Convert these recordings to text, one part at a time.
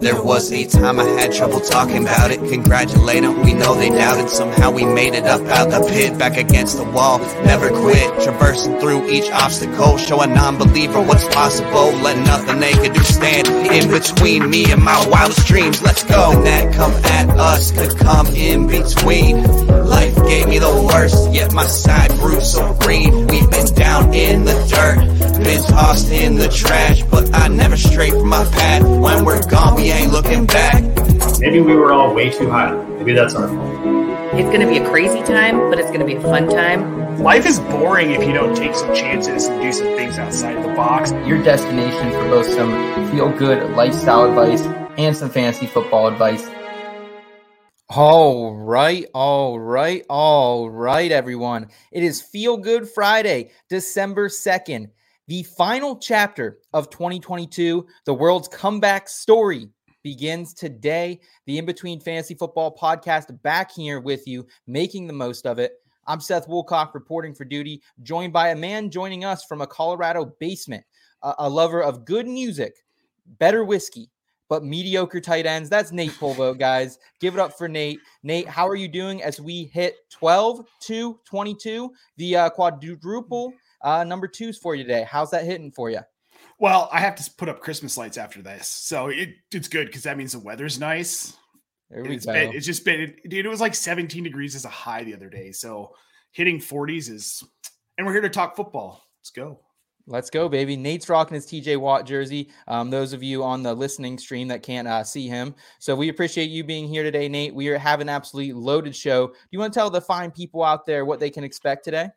There was a time I had trouble talking about it. Congratulate them, we know they doubted. Somehow we made it up out the pit, back against the wall. Never quit, traversing through each obstacle. Show a non believer what's possible. Let nothing they could do stand in between me and my wildest dreams. Let's go. And that come at us could come in between. Life gave me the worst, yet my side grew so green. We've been down in the dirt, been tossed in the trash, but I never stray from my path. When we're gone, we ain't looking back. Maybe we were all way too high. Maybe that's our fault. It's going to be a crazy time, but it's going to be a fun time. Life is boring if you don't take some chances and do some things outside the box. Your destination for both some feel good lifestyle advice and some fantasy football advice. All right, all right, all right, everyone. It is Feel Good Friday, December 2nd, the final chapter of 2022. The world's comeback story begins today. The In Between Fantasy Football podcast back here with you, making the most of it. I'm Seth Woolcock reporting for duty, joined by a man joining us from a Colorado basement, a, a lover of good music, better whiskey, but mediocre tight ends. That's Nate Polvo, guys. Give it up for Nate. Nate, how are you doing as we hit 12 to 22, the uh, quadruple uh, number twos for you today? How's that hitting for you? Well, I have to put up Christmas lights after this, so it, it's good because that means the weather's nice. There we It's go. been, it's just been, it, dude. It was like 17 degrees as a high the other day, so hitting 40s is, and we're here to talk football. Let's go. Let's go, baby. Nate's rocking his TJ Watt jersey. Um, those of you on the listening stream that can't uh, see him. So we appreciate you being here today, Nate. We are having an absolutely loaded show. Do you want to tell the fine people out there what they can expect today?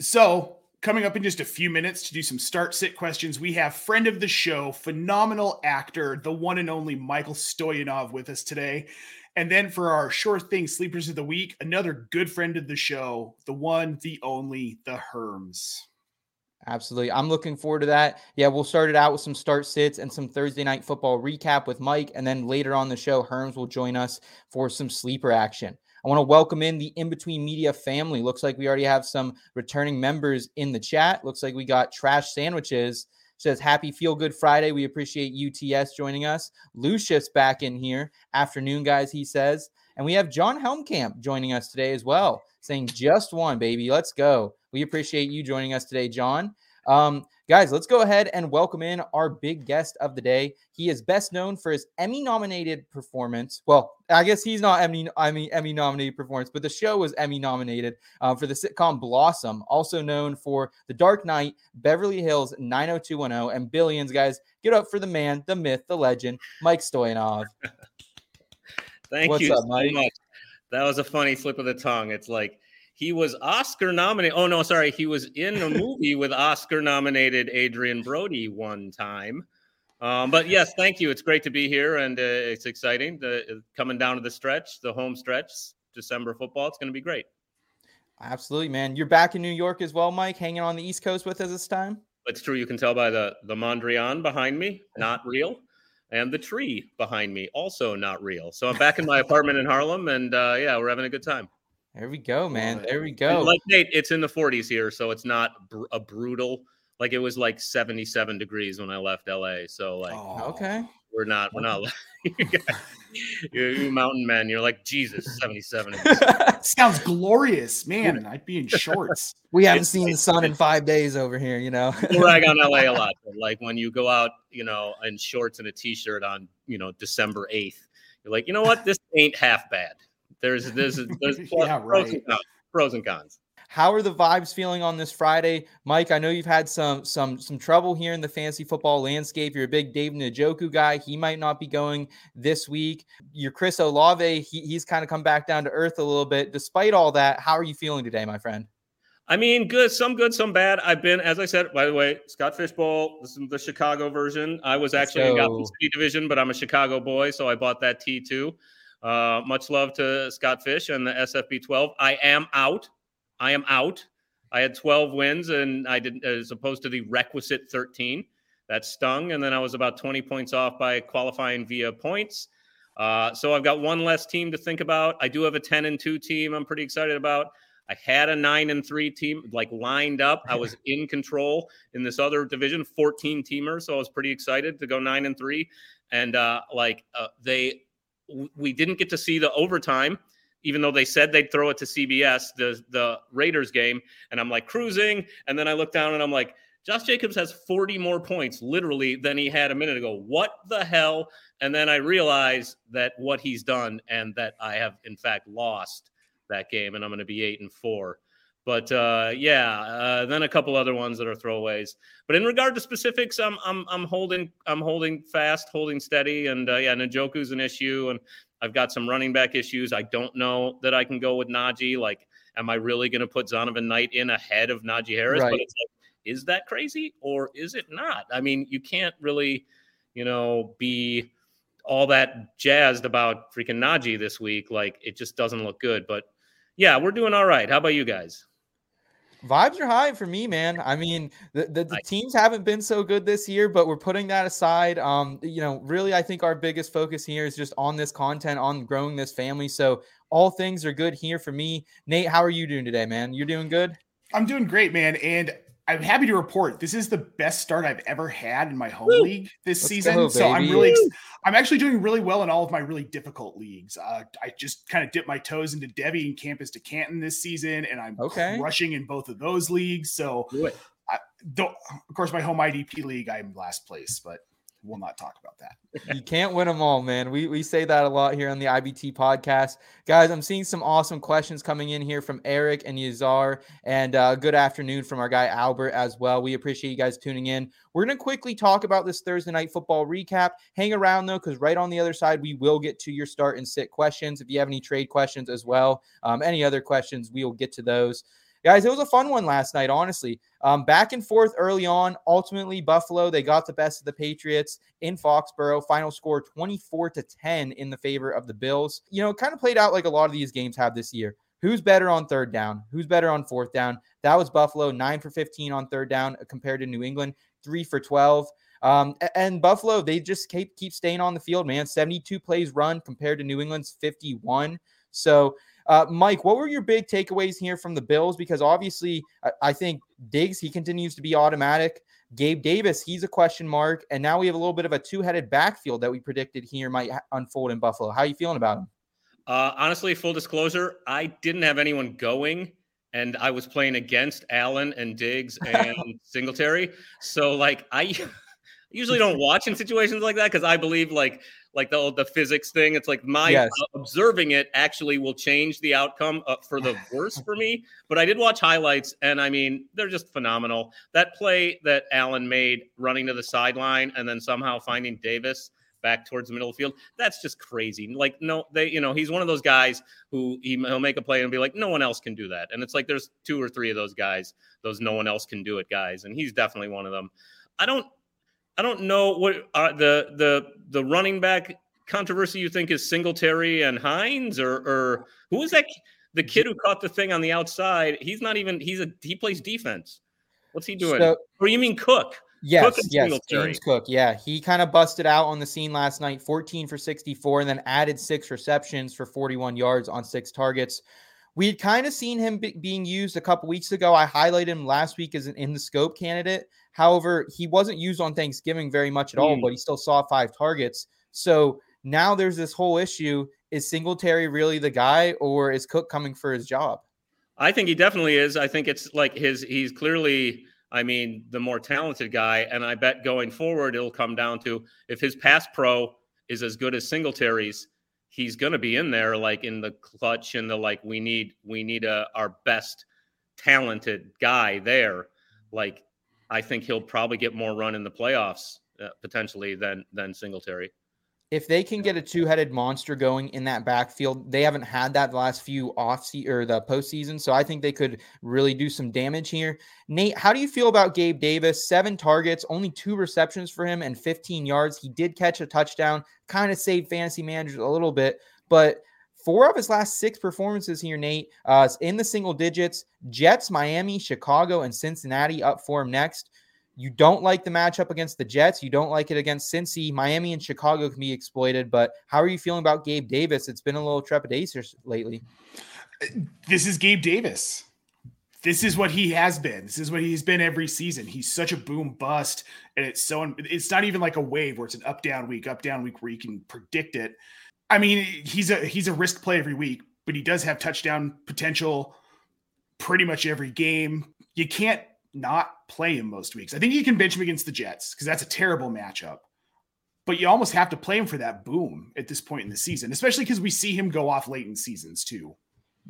So, coming up in just a few minutes to do some start sit questions, we have friend of the show, phenomenal actor, the one and only Michael Stoyanov with us today. And then for our sure thing sleepers of the week, another good friend of the show, the one, the only, the Herms. Absolutely. I'm looking forward to that. Yeah, we'll start it out with some start sits and some Thursday night football recap with Mike. And then later on the show, Herms will join us for some sleeper action. I want to welcome in the In Between Media family. Looks like we already have some returning members in the chat. Looks like we got Trash Sandwiches. Says Happy Feel Good Friday. We appreciate UTS joining us. Lucius back in here. Afternoon, guys, he says. And we have John Helmkamp joining us today as well, saying just one, baby. Let's go. We appreciate you joining us today, John. Um, guys, let's go ahead and welcome in our big guest of the day. He is best known for his Emmy nominated performance. Well, I guess he's not Emmy, I mean, Emmy nominated performance, but the show was Emmy nominated uh, for the sitcom Blossom, also known for The Dark Knight, Beverly Hills 90210, and Billions. Guys, get up for the man, the myth, the legend, Mike Stoyanov. Thank What's you up, so Mike? much. That was a funny slip of the tongue. It's like he was Oscar nominated. Oh no, sorry, he was in a movie with Oscar nominated Adrien Brody one time. Um, but yes, thank you. It's great to be here, and uh, it's exciting. The, coming down to the stretch, the home stretch, December football. It's going to be great. Absolutely, man. You're back in New York as well, Mike, hanging on the East Coast with us this time. It's true. You can tell by the the Mondrian behind me, not real, and the tree behind me, also not real. So I'm back in my apartment in Harlem, and uh, yeah, we're having a good time. There we go, man. There we And go. Like Nate, it's in the 40s here, so it's not br- a brutal. Like it was like 77 degrees when I left LA. So like Oh. okay. we're not we're not you, you mountain men. You're like Jesus 77. Sounds glorious, man. I'd be in shorts. we haven't It's- seen the it's- sun in five days over here, you know. People rag on LA a lot. But like when you go out, you know, in shorts and a t-shirt on, you know, December 8th, you're like, you know what? This ain't half bad. There's there's there's Yeah, pros, right. and cons, pros and cons. How are the vibes feeling on this Friday, Mike? I know you've had some some some trouble here in the fantasy football landscape. You're a big Dave Njoku guy. He might not be going this week. Your Chris Olave, he, he's kind of come back down to earth a little bit. Despite all that, how are you feeling today, my friend? I mean, good, some good, some bad. I've been, as I said, by the way, Scott Fishbowl. This is the Chicago version. I was Let's actually in go. Gotham City Division, but I'm a Chicago boy, so I bought that T too. Uh, much love to Scott Fish and the SFB 12. I am out. I am out. I had 12 wins, and I didn't, as opposed to the requisite 13. That stung, and then I was about 20 points off by qualifying via points. Uh, so I've got one less team to think about. I do have a 10 and 2 team I'm pretty excited about. I had a 9 and 3 team like lined up. I was in control in this other division, 14 teamer, so I was pretty excited to go 9 and 3 and uh like uh, they we didn't get to see the overtime even though they said they'd throw it to CBS, the the Raiders game, and I'm like cruising, and then I look down and I'm like, Josh Jacobs has 40 more points literally than he had a minute ago. What the hell? And then I realize that what he's done and that I have in fact lost that game, and I'm going to be eight and four. But uh, yeah, uh, then a couple other ones that are throwaways. But in regard to specifics, I'm I'm I'm holding I'm holding fast, holding steady, and uh, yeah, Njoku's an issue, and I've got some running back issues. I don't know that I can go with Najee. Like, am I really going to put Zonovan Knight in ahead of Najee Harris? Right. But it's like, is that crazy or is it not? I mean, you can't really, you know, be all that jazzed about freaking Najee this week. Like, it just doesn't look good. But yeah, we're doing all right. How about you guys? Vibes are high for me, man. I mean, the, the, the, teams haven't been so good this year, but we're putting that aside. Um, you know, really, I think our biggest focus here is just on this content, on growing this family. So all things are good here for me. Nate, how are you doing today, man? You're doing good. I'm doing great, man. And I'm happy to report this is the best start I've ever had in my home Woo! league this Let's season. go, so I'm really, ex- I'm actually doing really well in all of my really difficult leagues. Uh, I just kind of dipped my toes into devy and Campus to Canton this season, and I'm Okay. crushing in both of those leagues. So, I, though, of course, my home IDP league, I'm last place, but we'll not talk about that. you can't win them all, man. We we say that a lot here on the IBT podcast, guys. I'm seeing some awesome questions coming in here from Eric and Yazar, and uh, good afternoon from our guy Albert as well. We appreciate you guys tuning in. We're gonna quickly talk about this Thursday night football recap. Hang around though, because right on the other side we will get to your start and sit questions. If you have any trade questions as well, um, any other questions, we will get to those. Guys, it was a fun one last night, honestly. Um, back and forth early on. Ultimately, Buffalo, they got the best of the Patriots in Foxborough. Final score 24 to 10 in the favor of the Bills. You know, it kind of played out like a lot of these games have this year. Who's better on third down? Who's better on fourth down? That was Buffalo, nine for 15 on third down uh, compared to New England, three for 12. Um, and Buffalo, they just keep keep staying on the field, man. 72 plays run compared to New England's 51. So uh, Mike, what were your big takeaways here from the Bills? Because obviously, I, I think Diggs he continues to be automatic. Gabe Davis, he's a question mark, and now we have a little bit of a two-headed backfield that we predicted here might unfold in Buffalo. How are you feeling about him? Uh, honestly, full disclosure, I didn't have anyone going, and I was playing against Allen and Diggs and Singletary. So, like, I usually don't watch in situations like that because I believe, like, like the the physics thing. It's like my Yes. uh, observing it actually will change the outcome uh, for the worse for me. But I did watch highlights, and I mean, they're just phenomenal. That play that Allen made, running to the sideline and then somehow finding Davis back towards the middle of the field. That's just crazy. Like, no, they, you know, he's one of those guys who he, he'll make a play and be like, no one else can do that. And it's like there's two or three of those guys, those no one else can do it guys, and he's definitely one of them. I don't, I don't know what uh, the the the running back controversy you think is Singletary and Hines or or who is that? The kid who caught the thing on the outside. He's not even. He's a he plays defense. What's he doing? So- or you mean Cook? Yes, Cook yes, James Cook. Yeah, he kind of busted out on the scene last night, 14 for 64, and then added six receptions for 41 yards on six targets. We had kind of seen him be- being used a couple weeks ago. I highlighted him last week as an in the scope candidate. However, he wasn't used on Thanksgiving very much at all, Hmm. but he still saw five targets. So now there's this whole issue: is Singletary really the guy, or is Cook coming for his job? I think he definitely is. I think it's like his. He's clearly. I mean, the more talented guy, and I bet going forward, it'll come down to if his pass pro is as good as Singletary's, he's going to be in there, like in the clutch and the like. We need we need a our best talented guy there. Like, I think he'll probably get more run in the playoffs uh, potentially than than Singletary. if they can get a two-headed monster going in that backfield, they haven't had that the last few off se- or the postseason. So I think they could really do some damage here. Nate, how do you feel about Gabe Davis? Seven targets, only two receptions for him, and 15 yards. He did catch a touchdown, kind of saved fantasy managers a little bit, but four of his last six performances here, Nate, uh, in the single digits. Jets, Miami, Chicago, and Cincinnati up for him next. You don't like the matchup against the Jets. You don't like it against Cincy. Miami and Chicago can be exploited. But how are you feeling about Gabe Davis? It's been a little trepidation lately. This is Gabe Davis. This is what he has been. This is what he's been every season. He's such a boom bust, and it's so it's not even like a wave where it's an up down week, up down week where you can predict it. I mean, he's a he's a risk play every week, but he does have touchdown potential pretty much every game. You can't not play him most weeks. I think you can bench him against the Jets because that's a terrible matchup. But you almost have to play him for that boom at this point in the season, especially because we see him go off late in seasons too.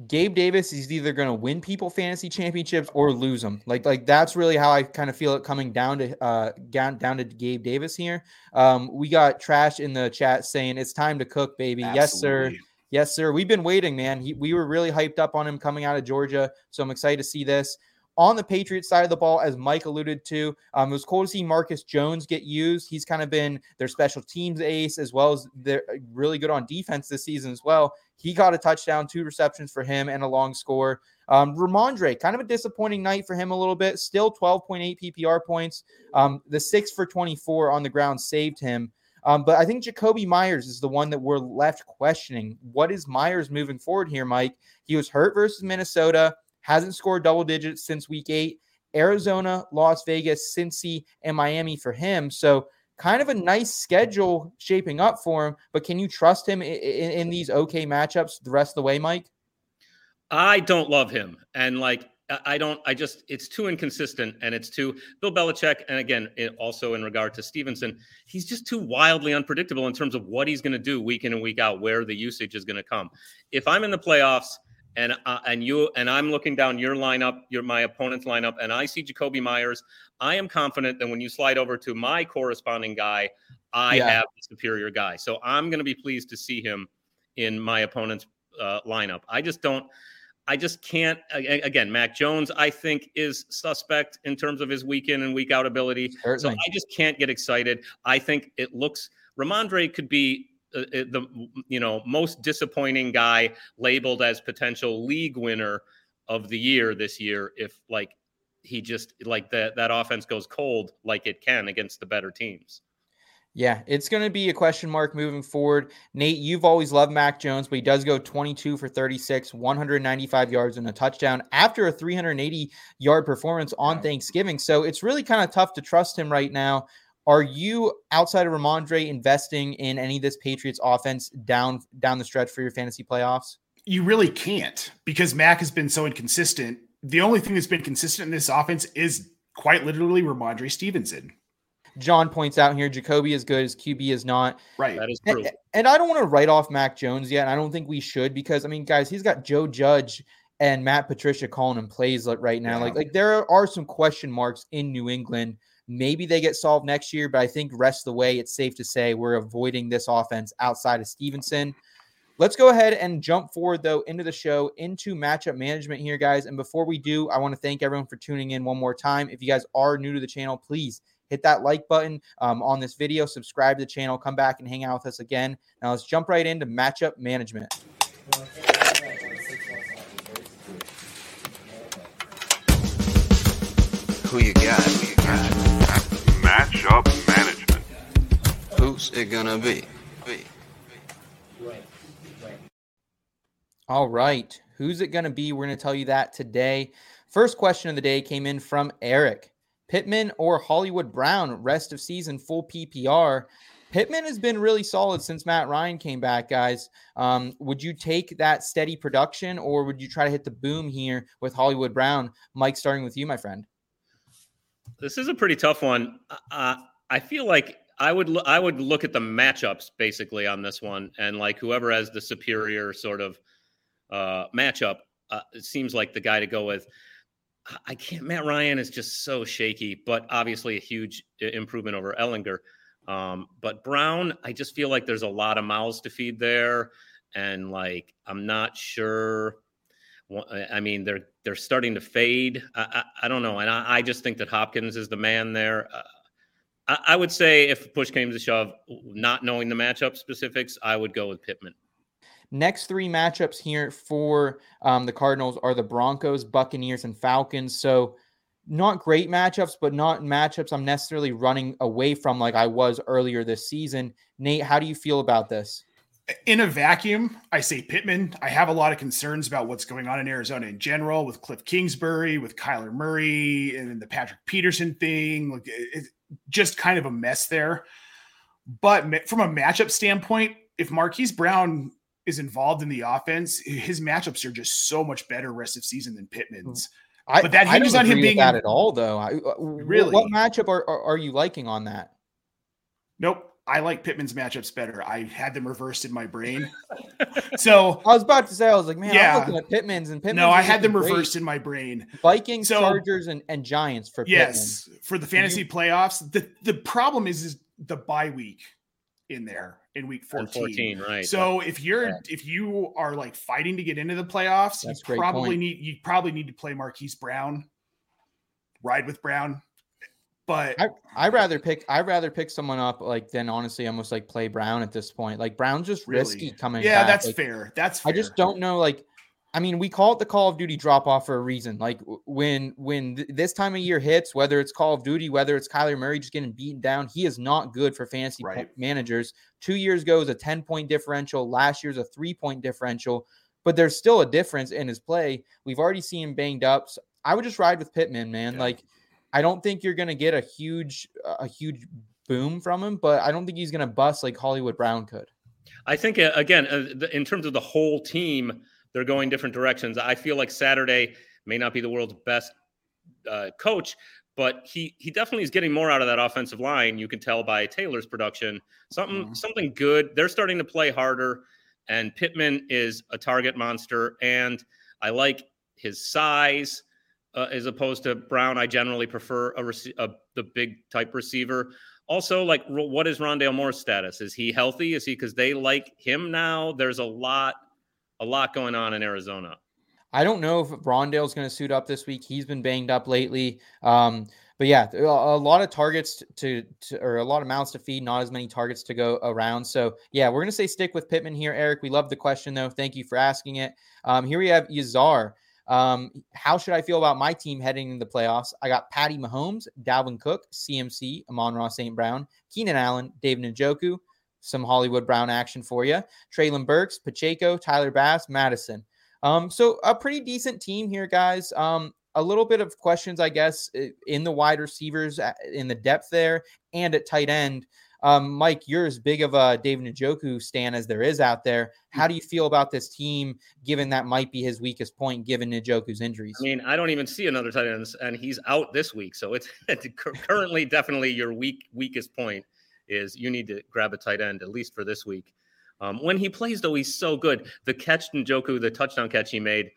Gabe Davis is either going to win people fantasy championships or lose them. Like like that's really how I kind of feel it coming down to uh down down to Gabe Davis here. Um, we got trash in the chat saying it's time to cook, baby. Absolutely. Yes, sir. Yes, sir. We've been waiting, man. He, we were really hyped up on him coming out of Georgia, so I'm excited to see this on the Patriots side of the ball, as Mike alluded to, um, it was cool to see Marcus Jones get used. He's kind of been their special teams ace as well as they're uh, really good on defense this season as well. He got a touchdown, two receptions for him, and a long score. Um, Rhamondre, kind of a disappointing night for him a little bit. Still 12.8 PPR points. Um, the six for 24 on the ground saved him. Um, but I think Jakobi Meyers is the one that we're left questioning. What is Meyers moving forward here, Mike? He was hurt versus Minnesota hasn't scored double digits since week eight. Arizona, Las Vegas, Cincy, and Miami for him. So kind of a nice schedule shaping up for him. But can you trust him in, in, in, these okay matchups the rest of the way, Mike? I don't love him, and like I don't. I just it's too inconsistent, and it's too Bill Belichick. And again, it, also in regard to Stevenson, he's just too wildly unpredictable in terms of what he's going to do week in and week out, where the usage is going to come. If I'm in the playoffs and uh, and you and I'm looking down your lineup, your my opponent's lineup, and I see Jakobi Meyers. I am confident that when you slide over to my corresponding guy, I yeah. have the superior guy. So I'm going to be pleased to see him in my opponent's uh, lineup. I just don't. I just can't. Again, Mac Jones, I think, is suspect in terms of his week in and week out ability. Certainly. So I just can't get excited. I think it looks Rhamondre could be Uh, uh, the you know most disappointing guy labeled as potential league winner of the year this year if like he just like that that offense goes cold like it can against the better teams. Yeah, it's going to be a question mark moving forward. Nate, you've always loved Mac Jones, but he does go 22 for 36, 195 yards and a touchdown after a 380 yard performance on Thanksgiving. So it's really kind of tough to trust him right now. Are you outside of Rhamondre investing in any of this Patriots offense down down the stretch for your fantasy playoffs? You really can't because Mac has been so inconsistent. The only thing that's been consistent in this offense is quite literally Rhamondre Stevenson. John points out here, Jakobi is good, as QB is not. Right. That is true. And, and I don't want to write off Mac Jones yet. I don't think we should because I mean, guys, he's got Joe Judge and Matt Patricia calling him plays right now. Yeah. Like, like there are some question marks in New England Maybe they get solved next year, but I think rest of the way, it's safe to say we're avoiding this offense outside of Stevenson. Let's go ahead and jump forward, though, into the show, into matchup management here, guys. And before we do, I want to thank everyone for tuning in one more time. If you guys are new to the channel, please hit that like button um, on this video, subscribe to the channel, come back and hang out with us again. Now, let's jump right into matchup management. Who you got? Who you got? Matchup management. Who's it gonna be? be? All right. Who's it going to be? We're going to tell you that today. First question of the day came in from Eric Pittman or Hollywood Brown, rest of season, full PPR. Pittman has been really solid since Matt Ryan came back, guys. Um, would you take that steady production or would you try to hit the boom here with Hollywood Brown? Mike, starting with you, my friend. This is a pretty tough one. Uh, I feel like I would lo- I would look at the matchups basically on this one, and like whoever has the superior sort of uh, matchup, uh, it seems like the guy to go with. I can't. Matt Ryan is just so shaky, but obviously a huge improvement over Ehlinger. Um, but Brown, I just feel like there's a lot of mouths to feed there, and like I'm not sure I mean, they're they're starting to fade. I, I, I don't know, and I, I, just think that Hopkins is the man there. Uh, I, would say if push came to shove, not knowing the matchup specifics, I would go with Pittman. Next three matchups here for um, the Cardinals are the Broncos, Buccaneers, and Falcons. So not great matchups, but not matchups I'm necessarily running away from like I was earlier this season. Nate, how do you feel about this? In a vacuum, I say Pittman. I have a lot of concerns about what's going on in Arizona in general with Cliff Kingsbury, with Kyler Murray, and the Patrick Peterson thing. Like it's just kind of a mess there. But from a matchup standpoint, if Marquise Brown is involved in the offense, his matchups are just so much better rest of season than Pittman's. I, but that hinges on him being that at all, though. I, uh, really, what matchup are, are, are you liking on that? Nope. I like Pittman's matchups better. I had them reversed in my brain. so I was about to say, I was like, man, yeah. I'm looking at Pittman's and Pittman's. No, I had them great. reversed in my brain. Vikings, so, Chargers, and, and Giants for yes Pittman. for the fantasy you, playoffs. The the problem is is the bye week in there in week 14. 14 right. So if you're yeah. if you are like fighting to get into the playoffs, That's you probably need you probably need to play Marquise Brown. Ride with Brown. But I I rather pick I rather pick someone up like than honestly almost like play Brown at this point. Like Brown's just really? risky coming. Yeah, back. that's like, fair. That's fair. I just don't know like I mean, we call it the Call of Duty drop off for a reason. Like when when th- this time of year hits, whether it's Call of Duty, whether it's Kyler Murray just getting beaten down, he is not good for fantasy right. managers. Two years ago was a ten point differential. Last year's a three point differential, but there's still a difference in his play. We've already seen him banged up. So I would just ride with Pittman, man. Yeah. Like I don't think you're going to get a huge a huge boom from him, but I don't think he's going to bust like Hollywood Brown could. I think uh, again, uh, in terms of the whole team, they're going different directions. I feel like Saturday may not be the world's best uh, coach, but he he definitely is getting more out of that offensive line. You can tell by Taylor's production. Something mm-hmm. something good. They're starting to play harder, and Pittman is a target monster. And I like his size uh, as opposed to Brown. I generally prefer a, rec- a, the big type receiver. Also, like, what is Rondale Moore's status? Is he healthy? Is he because they like him now? There's a lot, a lot going on in Arizona. I don't know if Rondale's going to suit up this week. He's been banged up lately. Um, but yeah, a lot of targets to, to, or a lot of mouths to feed, not as many targets to go around. So yeah, we're going to say stick with Pittman here, Eric. We love the question though. Thank you for asking it. Um, here we have Yazar. Um, how should I feel about my team heading into the playoffs? I got Patty Mahomes, Dalvin Cook, CMC, Amon-Ra St. Brown, Keenan Allen, David Njoku, some Hollywood Brown action for you, Treylon Burks, Pacheco, Tyler Bass, Madison. Um, so a pretty decent team here, guys. Um, a little bit of questions, I guess, in the wide receivers, in the depth there, and at tight end. Um, Mike, you're as big of a David Njoku stan as there is out there. How do you feel about this team, given that might be his weakest point, given Njoku's injuries? I mean, I don't even see another tight end, and he's out this week. So it's, it's currently definitely your weak weakest point is you need to grab a tight end at least for this week. Um, when he plays, though, he's so good. The catch Njoku, the touchdown catch he made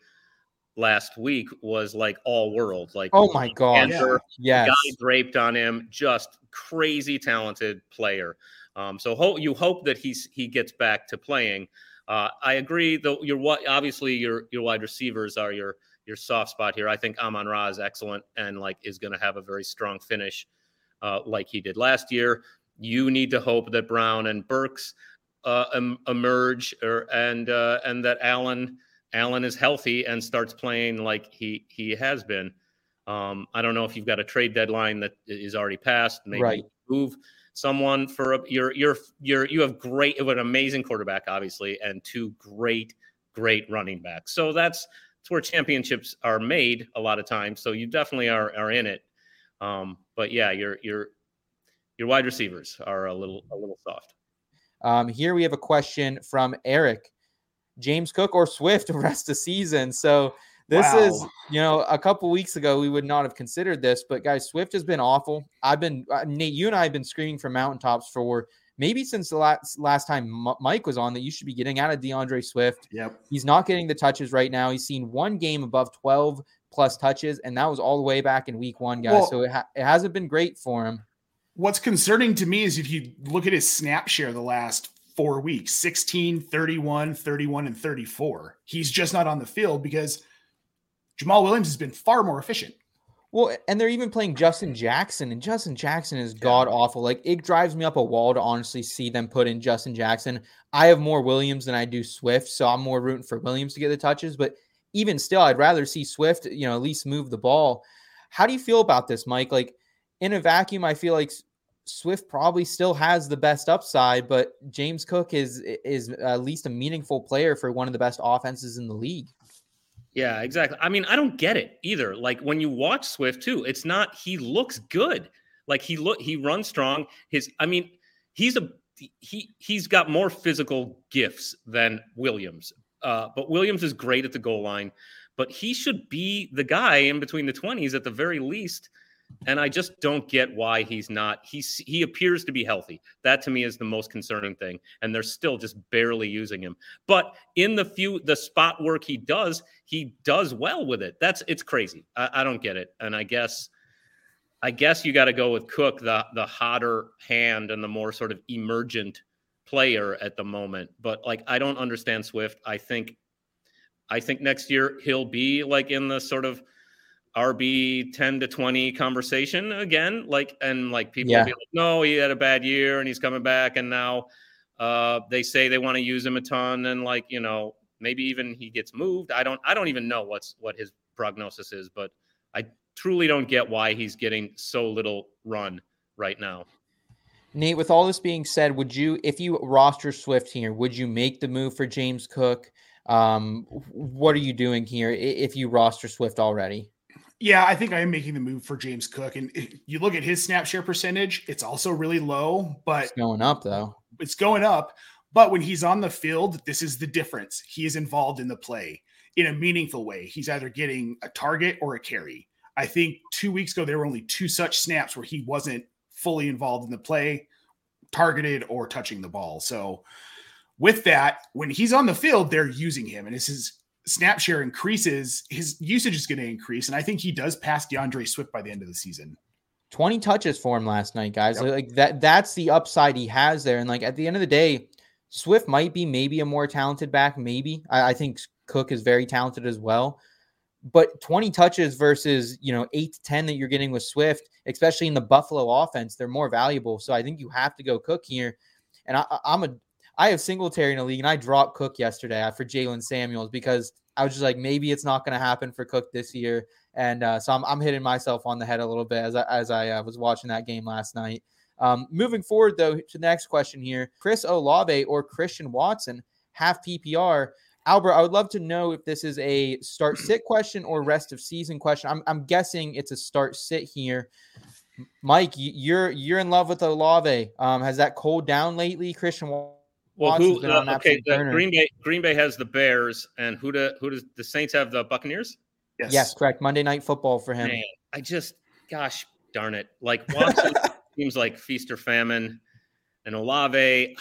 last week was like all world. Like, oh my god, yeah, guy draped on him, just crazy talented player. Um, so ho- you hope that he's he gets back to playing. Uh, I agree, though. Your obviously your your wide receivers are your your soft spot here. I think Amon Ra is excellent and like is going to have a very strong finish, uh, like he did last year. You need to hope that Brown and Burks uh, em- emerge, or and uh, and that Allen Allen is healthy and starts playing like he he has been. Um, I don't know if you've got a trade deadline that is already passed. Maybe right. move someone for a, you're you're you're you have great an amazing quarterback obviously and two great great running backs. So that's that's where championships are made a lot of times. So you definitely are are in it. Um, but yeah, your your your wide receivers are a little a little soft. Um, here we have a question from Eric. James Cook or Swift the rest of the season. So this wow. is, you know, a couple weeks ago we would not have considered this, but guys, Swift has been awful. I've been uh, Nate, you and I have been screaming from mountaintops for maybe since the last last time Mike was on that you should be getting out of D'Andre Swift. Yep, he's not getting the touches right now. He's seen one game above twelve plus touches, and that was all the way back in week one, guys. Well, so it, ha- it hasn't been great for him. What's concerning to me is if you look at his snap share the last four weeks 16, 31, 31, and 34. He's just not on the field because Jamaal Williams has been far more efficient. Well, and they're even playing Justin Jackson, and Justin Jackson is god awful. Like it drives me up a wall to honestly see them put in Justin Jackson. I have more Williams than I do Swift, so I'm more rooting for Williams to get the touches. But even still, I'd rather see Swift, you know, at least move the ball. How do you feel about this, Mike? Like in a vacuum, I feel like Swift probably still has the best upside, but James Cook is is at least a meaningful player for one of the best offenses in the league. Yeah, exactly. I mean, I don't get it either. Like when you watch Swift too, it's not he looks good. Like he look he runs strong. His I mean, he's a he he's got more physical gifts than Williams. Uh, but Williams is great at the goal line, but he should be the guy in between the 20s at the very least and I just don't get why he's not. He's he appears to be healthy. That to me is the most concerning thing. And they're still just barely using him. But in the few the spot work he does, he does well with it. That's it's crazy. I, I don't get it. And I guess I guess you got to go with Cook, the the hotter hand and the more sort of emergent player at the moment. But like I don't understand Swift. I think I think next year he'll be like in the sort of RB 10 to 20 conversation again. Like, and like people yeah. be like, no, he had a bad year and he's coming back. And now uh, they say they want to use him a ton. And like, you know, maybe even he gets moved. I don't, I don't even know what's, what his prognosis is, but I truly don't get why he's getting so little run right now. Nate, with all this being said, would you, if you roster Swift here, would you make the move for James Cook? Um, what are you doing here if you roster Swift already? Yeah, I think I am making the move for James Cook. And you look at his snap share percentage, it's also really low, but it's going up though. It's going up. But when he's on the field, this is the difference. He is involved in the play in a meaningful way. He's either getting a target or a carry. I think two weeks ago, there were only two such snaps where he wasn't fully involved in the play, targeted or touching the ball. So, with that, when he's on the field, they're using him. And this is snap share increases, his usage is going to increase. And I think he does pass D'Andre Swift by the end of the season. 20 touches for him last night, guys. Yep. Like that that's the upside he has there. And like at the end of the day, Swift might be maybe a more talented back, maybe. I, I think Cook is very talented as well. But 20 touches versus, you know, eight to 10 that you're getting with Swift, especially in the Buffalo offense, they're more valuable. So I think you have to go Cook here. And I, I'm a I have Singletary in a league, and I dropped Cook yesterday for Jaylen Samuels because I was just like, maybe it's not going to happen for Cook this year, and uh, so I'm, I'm hitting myself on the head a little bit as I, as I uh, was watching that game last night. Um, moving forward, though, to the next question here: Chris Olave or Christian Watson, half PPR. Albert, I would love to know if this is a start sit question or rest of season question. I'm, I'm guessing it's a start sit here. Mike, you're you're in love with Olave. Um, has that cooled down lately? Christian well, who? Uh, okay, the Green Bay. Green Bay has the Bears, and who? Do, who does the Saints have? The Buccaneers. Yes, yes correct. Monday Night Football for him. Man, I just, gosh darn it! Like Watson seems like feast or famine, and Olave.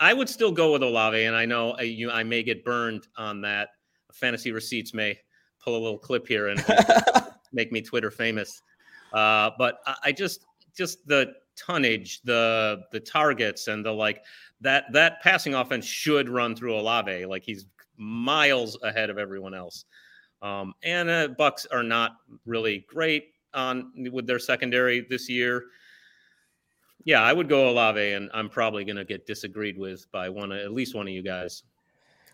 I would still go with Olave, and I know I, you, I may get burned on that. Fantasy receipts may pull a little clip here and make me Twitter famous. Uh, but I, I just, just the tonnage, the the targets, and the like that that passing offense should run through Olave. Like he's miles ahead of everyone else. Um, and uh, Bucks are not really great on with their secondary this year. Yeah, I would go Olave, and I'm probably going to get disagreed with by one, at least one of you guys.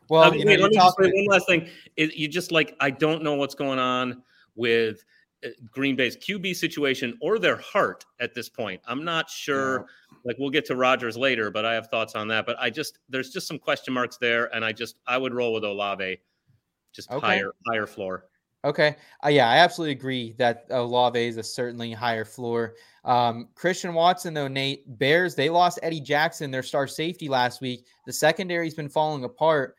Well, uh, you know, let me just say one last thing. It, you just like I don't know what's going on with Green Bay's QB situation or their heart at this point. I'm not sure. Like we'll get to Rodgers later, but I have thoughts on that. But I just there's just some question marks there, and I just I would roll with Olave, just okay. higher higher floor. Okay, uh, yeah, I absolutely agree that Olave is a certainly higher floor. Um, Christian Watson, though, Nate Bears they lost Eddie Jackson, their star safety last week. The secondary's been falling apart.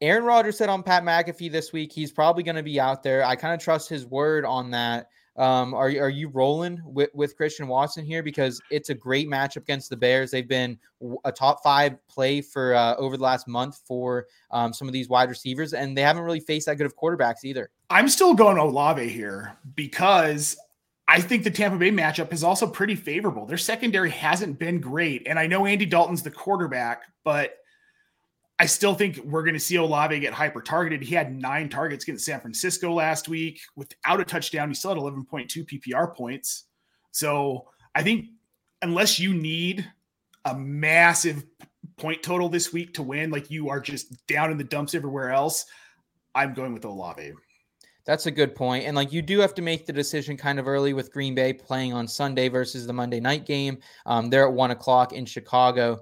Aaron Rodgers said on Pat McAfee this week he's probably going to be out there. I kind of trust his word on that. Um, are are you rolling with, with Christian Watson here because it's a great matchup against the Bears? They've been a top five play for uh, over the last month for um, some of these wide receivers, and they haven't really faced that good of quarterbacks either. I'm still going Olave here because I think the Tampa Bay matchup is also pretty favorable. Their secondary hasn't been great, and I know Andy Dalton's the quarterback, but I still think we're going to see Olave get hyper targeted. He had nine targets against San Francisco last week without a touchdown. He still had 11.2 PPR points. So I think unless you need a massive point total this week to win, like you are just down in the dumps everywhere else, I'm going with Olave. That's a good point. And like you do have to make the decision kind of early with Green Bay playing on Sunday versus the Monday night game. Um, they're at one o'clock in Chicago.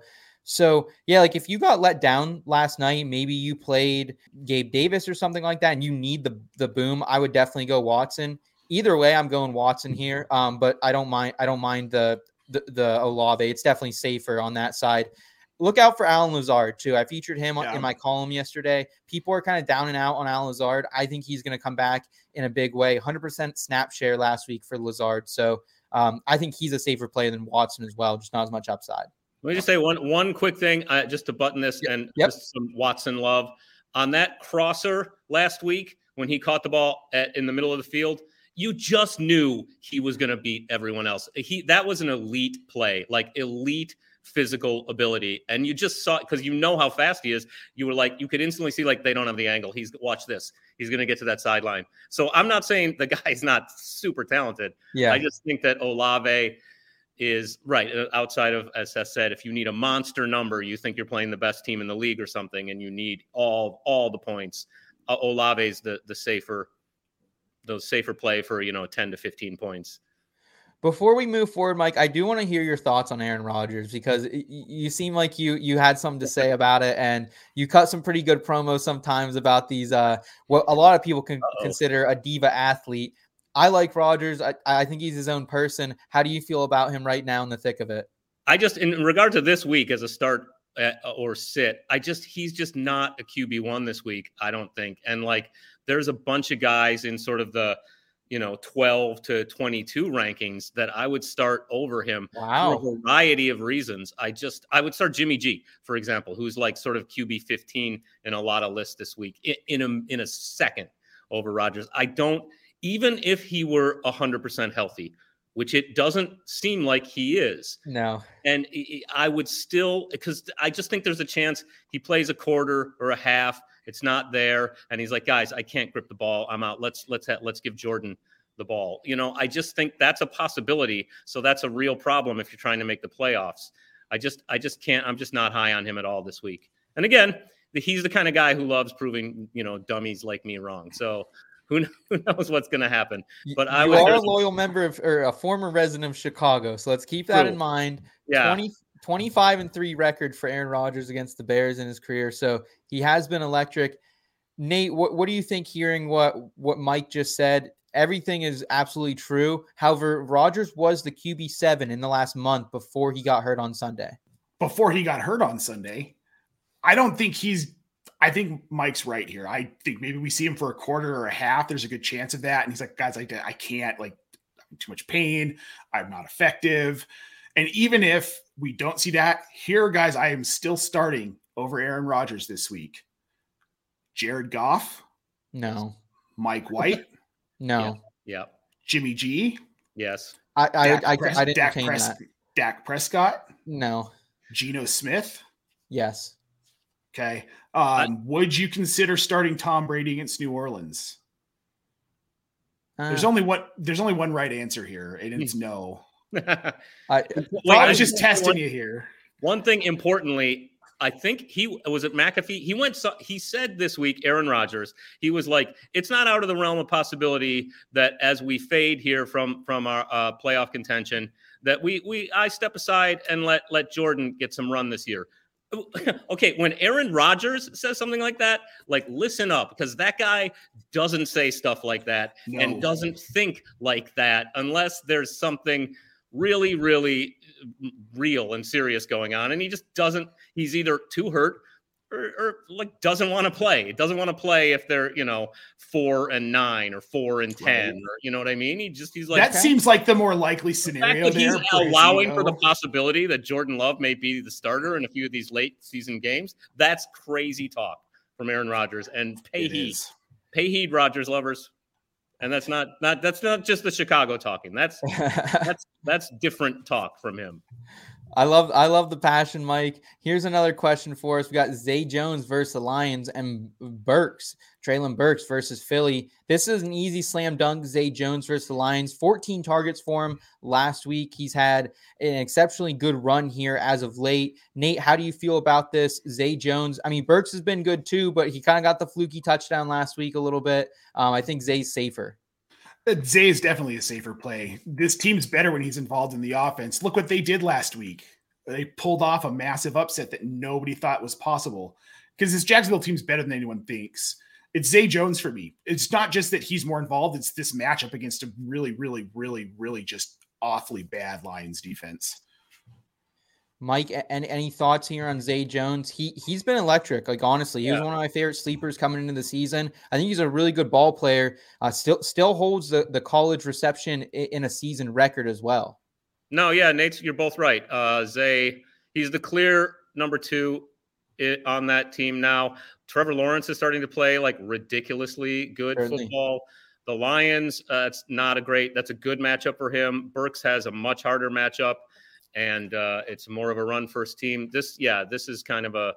So yeah, like if you got let down last night, maybe you played Gabe Davis or something like that, and you need the the boom. I would definitely go Watson. Either way, I'm going Watson here. Um, but I don't mind. I don't mind the the, the Olave. It's definitely safer on that side look out for Allen Lazard too. I featured him yeah. in my column yesterday. People are kind of down and out on Allen Lazard. I think he's going to come back in a big way. 100% snap share last week for Lazard. So um, I think he's a safer play than Watson as well, just not as much upside. Let me just say one one quick thing, uh, just to button this yep. and yep. just some Watson love on that crosser last week when he caught the ball at, in the middle of the field. You just knew he was going to beat everyone else. He that was an elite play, like elite physical ability. And you just saw because you know how fast he is. You were like, you could instantly see like they don't have the angle. He's watch this. He's going to get to that sideline. So I'm not saying the guy's not super talented. Yeah. I just think that Olave is right uh, outside of as Seth said. If you need a monster number, you think you're playing the best team in the league or something, and you need all all the points. Uh, Olave's the the safer, those safer play for you know 10 to 15 points. Before we move forward, Mike, I do want to hear your thoughts on Aaron Rodgers because you seem like you you had something to say about it, and you cut some pretty good promos sometimes about these uh what a lot of people can Uh-oh. consider a diva athlete. I like Rodgers. I, I think he's his own person. How do you feel about him right now in the thick of it? I just, in regard to this week as a start uh, or sit, I just he's just not a QB one this week. I don't think, and like there's a bunch of guys in sort of the you know 12 to 22 rankings that I would start over him wow. for a variety of reasons. I just I would start Jimmy G, for example, who's like sort of QB 15 in a lot of lists this week in, in a in a second over Rodgers. I don't even if he were 100% healthy, which it doesn't seem like he is. No. And I would still because I just think there's a chance he plays a quarter or a half it's not there, and he's like, guys, I can't grip the ball. I'm out. Let's let's ha- let's give Jordan the ball. You know, I just think that's a possibility. So that's a real problem if you're trying to make the playoffs. I just I just can't. I'm just not high on him at all this week. And again, he's the kind of guy who loves proving you know dummies like me wrong. So who knows what's going to happen? But you I was, are a loyal member of or a former resident of Chicago, so let's keep that True. in mind. Yeah, 20, 25 and 3 record for Aaron Rodgers against the Bears in his career. So he has been electric. Nate, what, what do you think hearing what what Mike just said? Everything is absolutely true. However, Rodgers was the QB7 in the last month before he got hurt on Sunday. Before he got hurt on Sunday. I don't think he's I think Mike's right here. I think maybe we see him for a quarter or a half. There's a good chance of that. And he's like, guys, I, I can't, like, I'm too much pain. I'm not effective. And even if we don't see that, here, guys, I am still starting over Aaron Rodgers this week. Jared Goff? No. Mike White? no. Yeah. Jimmy G? Yes. I I, I, Pres- I, didn't Dak, Pres- that. Dak Prescott? No. Geno Smith? Yes. Okay. Um, would you consider starting Tom Brady against New Orleans? Uh, there's only one. There's only one right answer here, and it's no. I, well, I was just testing one, you here. One thing importantly, I think he was at McAfee. He went. He said this week, Aaron Rodgers. He was like, "It's not out of the realm of possibility that as we fade here from from our uh, playoff contention, that we we I step aside and let let Jordan get some run this year." okay, when Aaron Rodgers says something like that, like listen up because that guy doesn't say stuff like that no. and doesn't think like that unless there's something really, really uh, real and serious going on. And he just doesn't, he's either too hurt or, or like doesn't want to play. Doesn't want to play if they're, you know, four and nine or four and 10, right. or you know what I mean? He just, he's like, that seems like the more likely scenario. he's allowing for the possibility that Jordan Love may be the starter in a few of these late season games. That's crazy talk from Aaron Rodgers and pay it heed. Is. Pay heed, Rodgers lovers and that's not not that's not just the Chicago talking. That's that's that's different talk from him. I love I love the passion, Mike. Here's another question for us. We got Zay Jones versus the Lions and Burks, Treylon Burks versus Philly. This is an easy slam dunk. Zay Jones versus the Lions. 14 targets for him last week. He's had an exceptionally good run here as of late. Nate, how do you feel about this? Zay Jones. I mean, Burks has been good too, but he kind of got the fluky touchdown last week a little bit. Um, I think Zay's safer. Zay is definitely a safer play. This team's better when he's involved in the offense. Look what they did last week. They pulled off a massive upset that nobody thought was possible because this Jacksonville team's better than anyone thinks. It's Zay Jones for me. It's not just that he's more involved, it's this matchup against a really, really, really, really just awfully bad Lions defense. Mike, any, any thoughts here on Zay Jones? He he's been electric. Like honestly, he yeah. was one of my favorite sleepers coming into the season. I think he's a really good ball player. Uh, still still holds the, the college reception in a season record as well. No, yeah, Nate, you're both right. Uh, Zay, he's the clear number two on that team now. Trevor Lawrence is starting to play like ridiculously good Certainly. football. The Lions, uh, it's not a great. That's a good matchup for him. Burks has a much harder matchup and uh, it's more of a run first team. This, yeah, this is kind of a,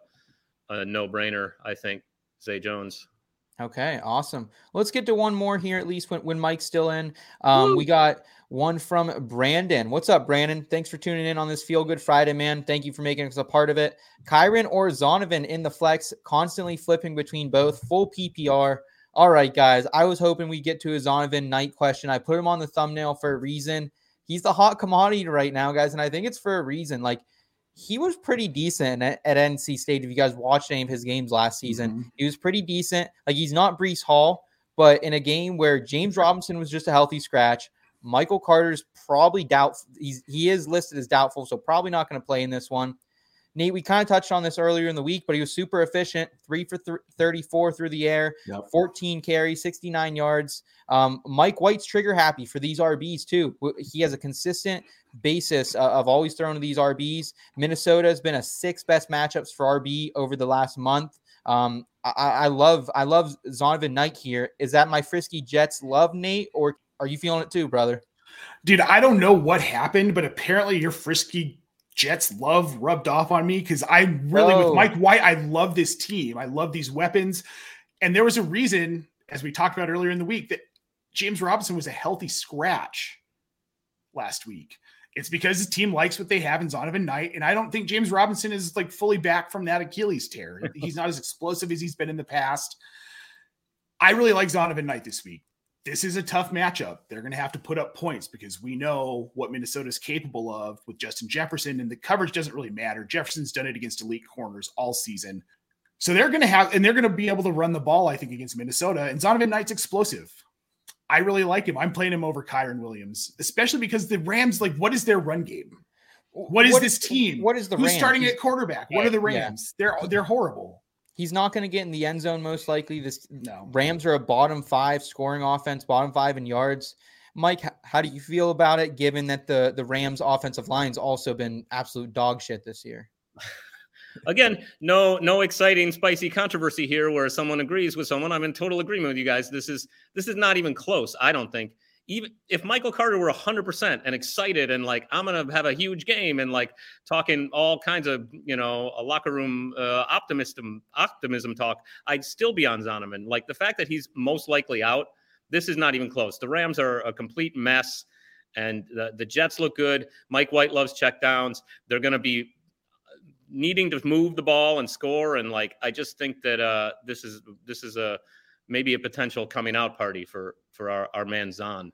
a no brainer, I think. Zay Jones. Okay, awesome. Let's get to one more here, at least when, when Mike's still in. Um, we got one from Brandon. What's up, Brandon? Thanks for tuning in on this Feel Good Friday, man. Thank you for making us a part of it. Kyren or Zonovan in the flex, constantly flipping between both, full PPR. All right, guys. I was hoping we get to a Zonovan Knight question. I put him on the thumbnail for a reason he's the hot commodity right now, guys. And I think it's for a reason. Like he was pretty decent at, at NC State. If you guys watched any of his games last season, mm-hmm. he was pretty decent. Like he's not Breece Hall, but in a game where James Robinson was just a healthy scratch, Michael Carter's probably doubt. He's he is listed as doubtful, so probably not going to play in this one. Nate, we kind of touched on this earlier in the week, but he was super efficient. Three for th- 34 through the air, yep. 14 carries, 69 yards. Um, Mike White's trigger happy for these RBs, too. He has a consistent basis uh, of always throwing to these RBs. Minnesota has been a six best matchups for RB over the last month. Um, I, I love I love Zonovan Knight here. Is that my frisky Jets love, Nate, or are you feeling it too, brother? Dude, I don't know what happened, but apparently your frisky Jets love rubbed off on me because I really, oh. with Mike White, I love this team. I love these weapons. And there was a reason, as we talked about earlier in the week, that James Robinson was a healthy scratch last week. It's because his team likes what they have in Zonovan Knight. And I don't think James Robinson is like fully back from that Achilles tear. He's not as explosive as he's been in the past. I really like Zonovan Knight this week this is a tough matchup. They're going to have to put up points because we know what Minnesota is capable of with Justin Jefferson, and the coverage doesn't really matter. Jefferson's done it against elite corners all season. So they're going to have, and they're going to be able to run the ball, I think, against Minnesota. And Zonovan Knight's explosive. I really like him. I'm playing him over Kyren Williams, especially because the Rams, like, what is their run game? What is what, this team? What is the Who's Rams? starting at quarterback? What are the Rams? Yeah. They're they're horrible. He's not going to get in the end zone most likely. This no. Rams are a bottom five scoring offense, bottom five in yards. Mike, how do you feel about it, given that the the Rams' offensive line's also been absolute dog shit this year? Again, no no exciting spicy controversy here where someone agrees with someone. I'm in total agreement with you guys. This is this is not even close. I don't think even if Michael Carter were 100% and excited and like, I'm going to have a huge game and like talking all kinds of, you know, a locker room uh, optimism, optimism talk, I'd still be on Zonovan. Like the fact that he's most likely out, this is not even close. The Rams are a complete mess and the, the Jets look good. Mike White loves checkdowns. They're going to be needing to move the ball and score. And like, I just think that uh, this is, this is a, maybe a potential coming out party for for our, our man Zon.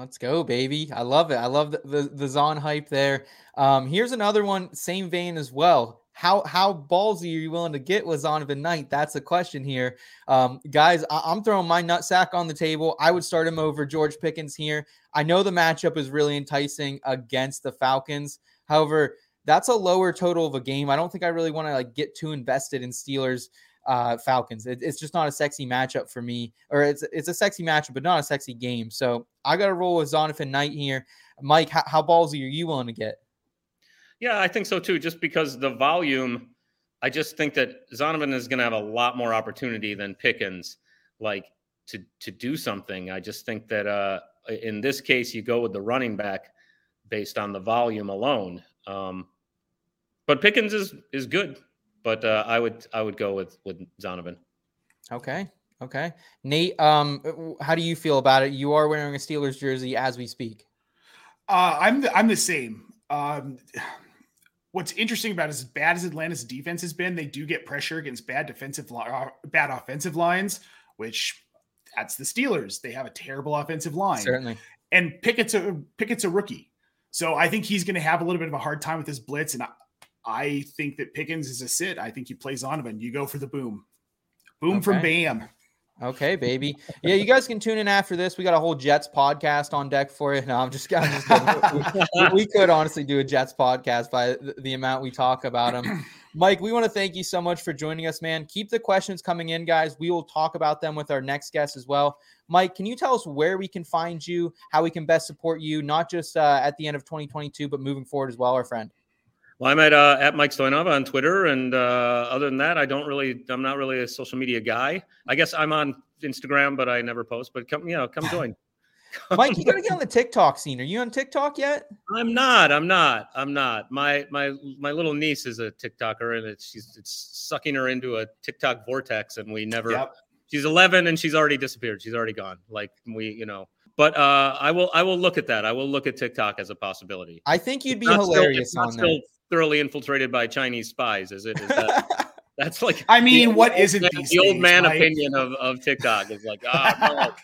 Let's go, baby. I love it. I love the, the, the Zon hype there. Um, here's another one, same vein as well. How how ballsy are you willing to get with Zonovan Knight? That's the question here. Um, guys, I, am throwing my nutsack on the table. I would start him over George Pickens here. I know the matchup is really enticing against the Falcons. However, that's a lower total of a game. I don't think I really want to like get too invested in Steelers uh, Falcons. It, it's just not a sexy matchup for me, or it's it's a sexy matchup, but not a sexy game. So I got to roll with Zonovan Knight here. Mike, how, how ballsy are you willing to get? Yeah, I think so too. Just because the volume, I just think that Zonovan is going to have a lot more opportunity than Pickens, like to to do something. I just think that uh, in this case, you go with the running back based on the volume alone. Um, but Pickens is is good. But uh, I would I would go with with Zonovan. Okay. Okay. Nate, um, how do you feel about it? You are wearing a Steelers jersey as we speak. Uh, I'm the, I'm the same. Um, what's interesting about it is as bad as Atlanta's defense has been, they do get pressure against bad defensive li- uh, bad offensive lines, which that's the Steelers. They have a terrible offensive line. Certainly. And Pickett's a Pickett's a rookie, so I think he's going to have a little bit of a hard time with his blitz. And I, think that Pickens is a sit. I think he plays Zonovan. You go for the boom, boom from Bam. Okay, baby. Yeah, you guys can tune in after this. We got a whole Jets podcast on deck for you. No, I'm just, I'm just kidding. we, we could honestly do a Jets podcast by the, the amount we talk about them. Mike, we want to thank you so much for joining us, man. Keep the questions coming in, guys. We will talk about them with our next guest as well. Mike, can you tell us where we can find you, how we can best support you, not just uh, at the end of 2022, but moving forward as well, our friend? Well, I'm at uh, at Mike Stoyanov on Twitter, and uh, other than that, I don't really. I'm not really a social media guy. I guess I'm on Instagram, but I never post. But come, you know, come join. Mike, you got to get on the TikTok scene. Are you on TikTok yet? I'm not. I'm not. I'm not. My my my little niece is a TikToker, and it's she's it's sucking her into a TikTok vortex, and we never. Yep. She's 11, and she's already disappeared. She's already gone. Like we, you know. But uh, I will. I will look at that. I will look at TikTok as a possibility. I think you'd be Not still- hilarious on still there. Thoroughly infiltrated by Chinese spies, is it? Is that, that's like I mean, what man- these the old days, man right? opinion of, of TikTok is like, ah, no,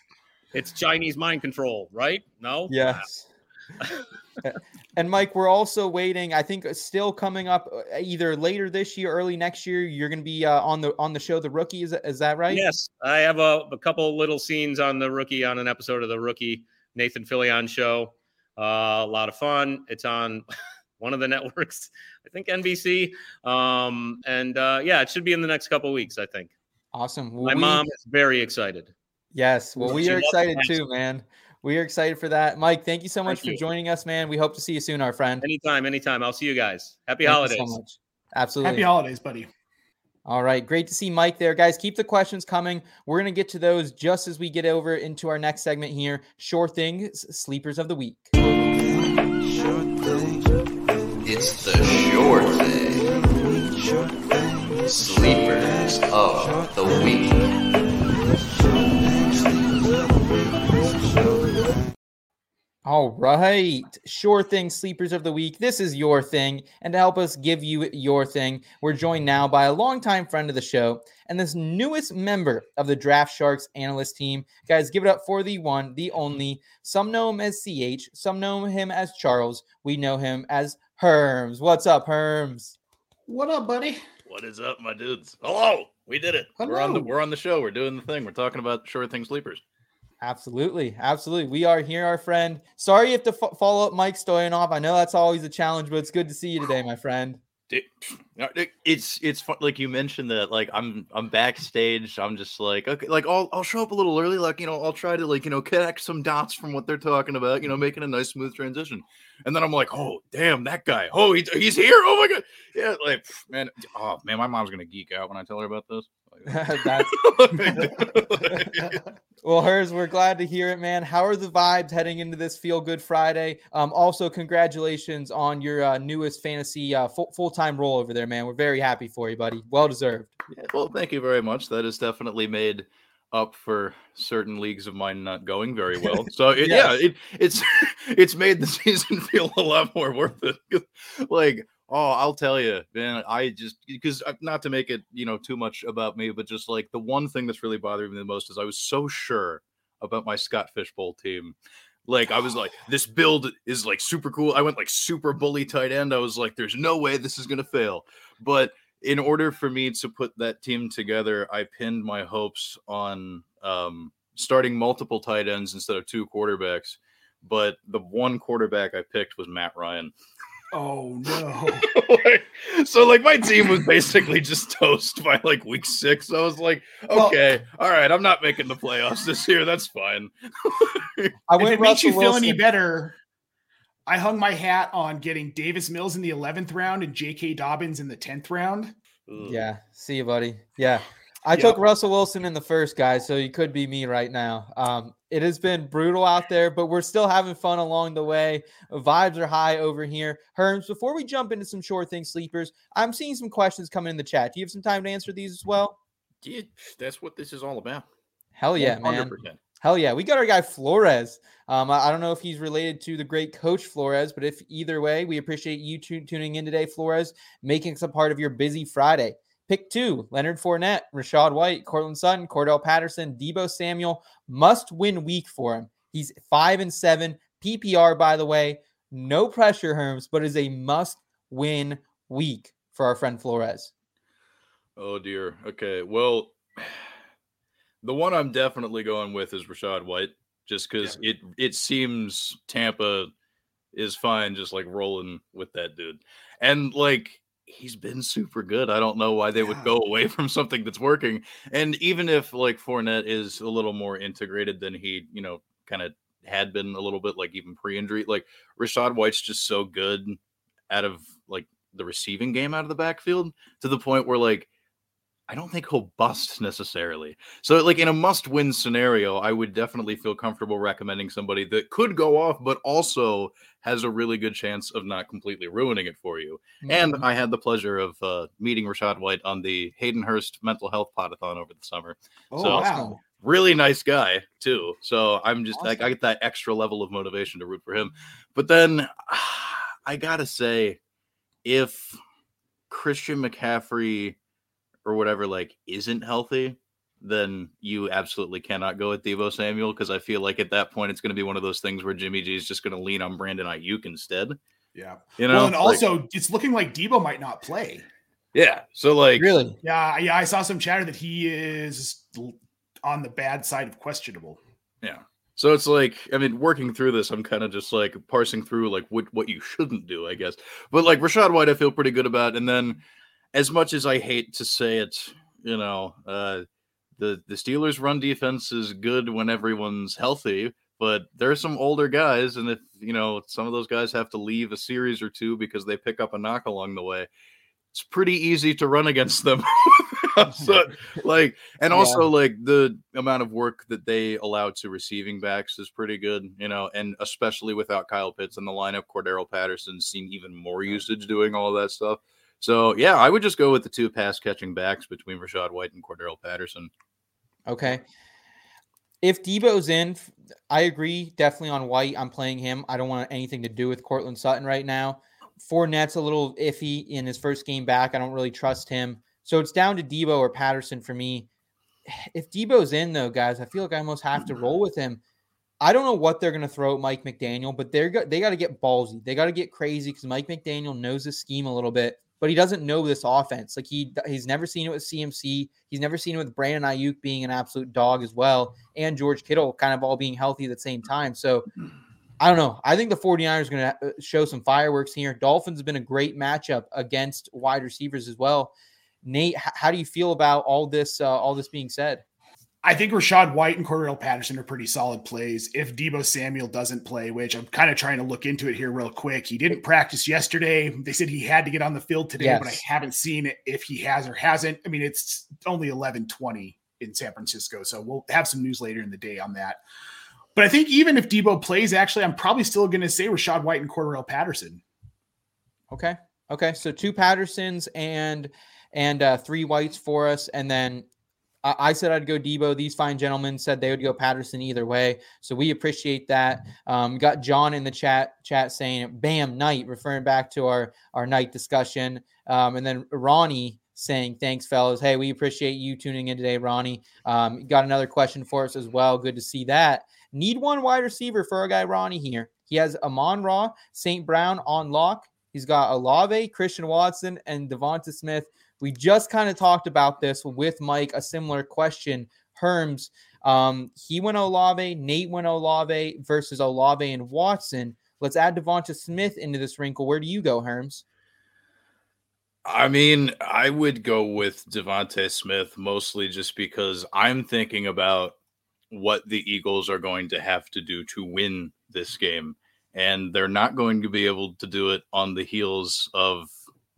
it's Chinese mind control, right? No, Yes. and Mike, we're also waiting. I think still coming up uh, either later this year, early next year. You're going to be uh, on the on the show, The Rookie. Is, is that right? Yes, I have a, a couple little scenes on the rookie on an episode of the rookie Nathan Fillion show. Uh, a lot of fun. It's on one of the networks, I think NBC. Um, and uh, yeah, it should be in the next couple weeks. I think. Awesome. My we- mom is very excited. Yes. Well, we are excited too, man. We are excited for that. Mike, thank you so much Thank for you. joining us, man. We hope to see you soon, our friend. Anytime, anytime. I'll see you guys. Happy Thank you holidays. so much. Absolutely. Happy holidays, buddy. All right. Great to see Mike there. Guys, keep the questions coming. We're going to get to those just as we get over into our next segment here. Sure thing, sleepers of the week. It's the sure thing. Sleepers of the week. All right. Sure thing, sleepers of the week. This is your thing. And to help us give you your thing, we're joined now by a longtime friend of the show and this newest member of the Draft Sharks analyst team. Guys, give it up for the one, the only. Some know him as CH, some know him as Charles. We know him as Herms. What's up, Herms? What up, buddy? What is up, my dudes? Hello, we did it. We're on the we're on the show. We're doing the thing. We're talking about short thing sleepers. Absolutely. Absolutely. We are here, our friend. Sorry if to fo- follow up Mike Stoyanov. I know that's always a challenge, but it's good to see you today, my friend. It- It's it's fun, like you mentioned that like I'm I'm backstage. I'm just like okay, like I'll I'll show up a little early. Like you know I'll try to like you know connect some dots from what they're talking about. You know making a nice smooth transition. And then I'm like, oh damn that guy. Oh he, he's here. Oh my god. Yeah like man. Oh man, my mom's gonna geek out when I tell her about this. That's well, Herms. We're glad to hear it, man. How are the vibes heading into this Feel Good Friday? Um, also, congratulations on your uh, newest fantasy uh, full full time role over there, man. We're very happy for you, buddy. Well deserved. Yeah, well, thank you very much. That has definitely made up for certain leagues of mine not going very well. So it, yeah, it, it's it's made the season feel a lot more worth it. like, oh, I'll tell you, man. I just because not to make it you know too much about me, but just like the one thing that's really bothering me the most is I was so sure about my Scott Fishbowl team. Like I was like, this build is like super cool. I went like super bully tight end. I was like, there's no way this is gonna fail. But in order for me to put that team together, I pinned my hopes on um, starting multiple tight ends instead of two quarterbacks. But the one quarterback I picked was Matt Ryan. Oh no. so like my team was basically just toast by like week six. I was like, Well- okay, all right, I'm not making the playoffs this year. That's fine. I if went it makes you Russell feel any better, I hung my hat on getting Davis Mills in the 11th round and J.K. Dobbins in the 10th round. Ugh. Yeah. See you, buddy. Yeah. I Yep. took Russell Wilson in the first, guys, so you could be me right now. Um, it has been brutal out there, but we're still having fun along the way. Vibes are high over here. Herms, before we jump into some short thing sleepers, I'm seeing some questions coming in the chat. Do you have some time to answer these as well? Yeah, that's what this is all about. Hell yeah, man. 100%. Hell yeah. We got our guy Flores. Um, I, I don't know if he's related to the great coach Flores, but if either way, we appreciate you tu- tuning in today, Flores, making us a part of your busy Friday. Pick two Leonard Fournette, Rachaad White, Courtland Sutton, Cordell Patterson, Deebo Samuel. Must win week for him. He's five and seven. PPR, by the way. No pressure, Herms, but is a must win week for our friend Flores. Oh dear. Okay. Well, the one I'm definitely going with is Rachaad White, just because it it seems Tampa is fine, just like rolling with that dude, and like he's been super good. I don't know why they would go away from something that's working. And even if like Fournette is a little more integrated than he, you know, kind of had been a little bit, like even pre-injury, like Rachaad White's just so good out of like the receiving game out of the backfield to the point where like I don't think he'll bust necessarily. So, like in a must-win scenario, I would definitely feel comfortable recommending somebody that could go off, but also has a really good chance of not completely ruining it for you. And I had the pleasure of uh, meeting Rachaad White on the Hayden Hurst Mental Health Podathon over the summer. Oh, so, wow. really nice guy too. So I'm just like I get that extra level of motivation to root for him. But then I gotta say, if Christian McCaffrey or whatever like isn't healthy, then you absolutely cannot go with Deebo Samuel because I feel like at that point it's going to be one of those things where Jimmy G is just going to lean on Brandon Aiyuk instead. Yeah. You know, well, and like- also it's looking like Deebo might not play. yeah. So like, Really? Yeah, yeah. I saw some chatter that he is on the bad side of questionable. Yeah. So it's like, I mean, working through this, I'm kind of just like parsing through like what what you shouldn't do, I guess. But like Rachaad White, I feel pretty good about. And then, as much as I hate to say it, you know, uh, the the Steelers' run defense is good when everyone's healthy, but there are some older guys, and if you know some of those guys have to leave a series or two because they pick up a knock along the way, it's pretty easy to run against them. so, like, and Yeah. also like the amount of work that they allow to receiving backs is pretty good, you know, and especially without Kyle Pitts in the lineup, Cordarrelle Patterson's seen even more usage doing all that stuff. So yeah, I would just go with the two pass catching backs between Rachaad White and Cordarrelle Patterson. Okay. If Deebo's in, I agree definitely on White. I'm playing him. I don't want anything to do with Courtland Sutton right now. Fournette's a little iffy in his first game back. I don't really trust him. So it's down to Deebo or Patterson for me. If Deebo's in, though, guys, I feel like I almost have to roll with him. I don't know what they're going to throw at Mike McDaniel, but they're they got to get ballsy. They got to get crazy because Mike McDaniel knows the scheme a little bit, but he doesn't know this offense. Like he he's never seen it with CMC. He's never seen it with Brandon Aiyuk being an absolute dog as well, and George Kittle kind of all being healthy at the same time. So I don't know. I think the 49ers are going to show some fireworks here. Dolphins have been a great matchup against wide receivers as well. Nate, how do you feel about all this? Uh, all this being said, I think Rachaad White and Cordell Patterson are pretty solid plays. If Deebo Samuel doesn't play, which I'm kind of trying to look into it here real quick, he didn't practice yesterday. They said he had to get on the field today, but I haven't seen it if he has or hasn't. I mean, it's only 11:20 in San Francisco, so we'll have some news later in the day on that. But I think even if Deebo plays, actually, I'm probably still going to say Rachaad White and Cordell Patterson. Okay. Okay. So two Pattersons and and uh, three whites for us, and then I, said I'd go Deebo. These fine gentlemen said they would go Patterson either way, so we appreciate that. Um, got John in the chat chat saying "Bam Knight," referring back to our our Knight discussion, um, and then Ronnie saying thanks fellas. Hey we appreciate you tuning in today ronnie. Um, got another question for us as well. Good to see that. Need one wide receiver for our guy ronnie here. He has amon ra st brown on lock. He's got Olave, Christian Watson, and Devonta Smith. We just kind of talked about this with Mike, a similar question. Herms, um, he went Olave, Nate went Olave versus Olave and Watson. Let's add Devonta Smith into this wrinkle. Where do you go, Herms? I mean, I would go with DeVonta Smith mostly just because I'm thinking about what the Eagles are going to have to do to win this game. And they're not going to be able to do it on the heels of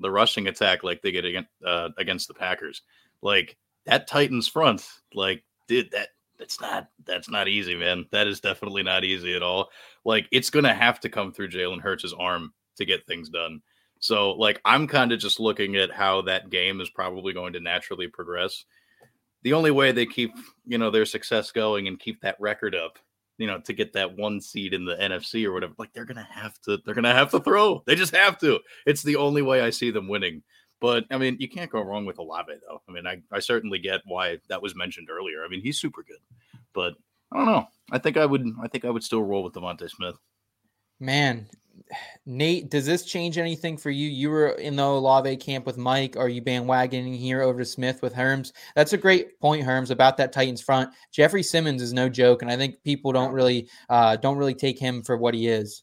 the rushing attack like they get against, uh, against the Packers. Like, that Titans front, like, did that that's not that's not easy, man. That is definitely not easy at all. Like it's gonna have to come through Jalen Hurts' arm to get things done. So like I'm kind of just looking at how that game is probably going to naturally progress. The only way they keep, you know, their success going and keep that record up, you know, to get that one seed in the NFC or whatever, like they're gonna have to, they're gonna have to throw. They just have to. It's the only way I see them winning. But I mean, you can't go wrong with Olave, though. I mean, I, I certainly get why that was mentioned earlier. I mean, he's super good, but I don't know. I think I would I think I would still roll with DeVonta Smith. Man, Nate, does this change anything for you? You were in the Olave camp with Mike. Are you bandwagoning here over to Smith with Herms? That's a great point, Herms, about that Titans front. Jeffery Simmons is no joke, and I think people don't really uh, don't really take him for what he is.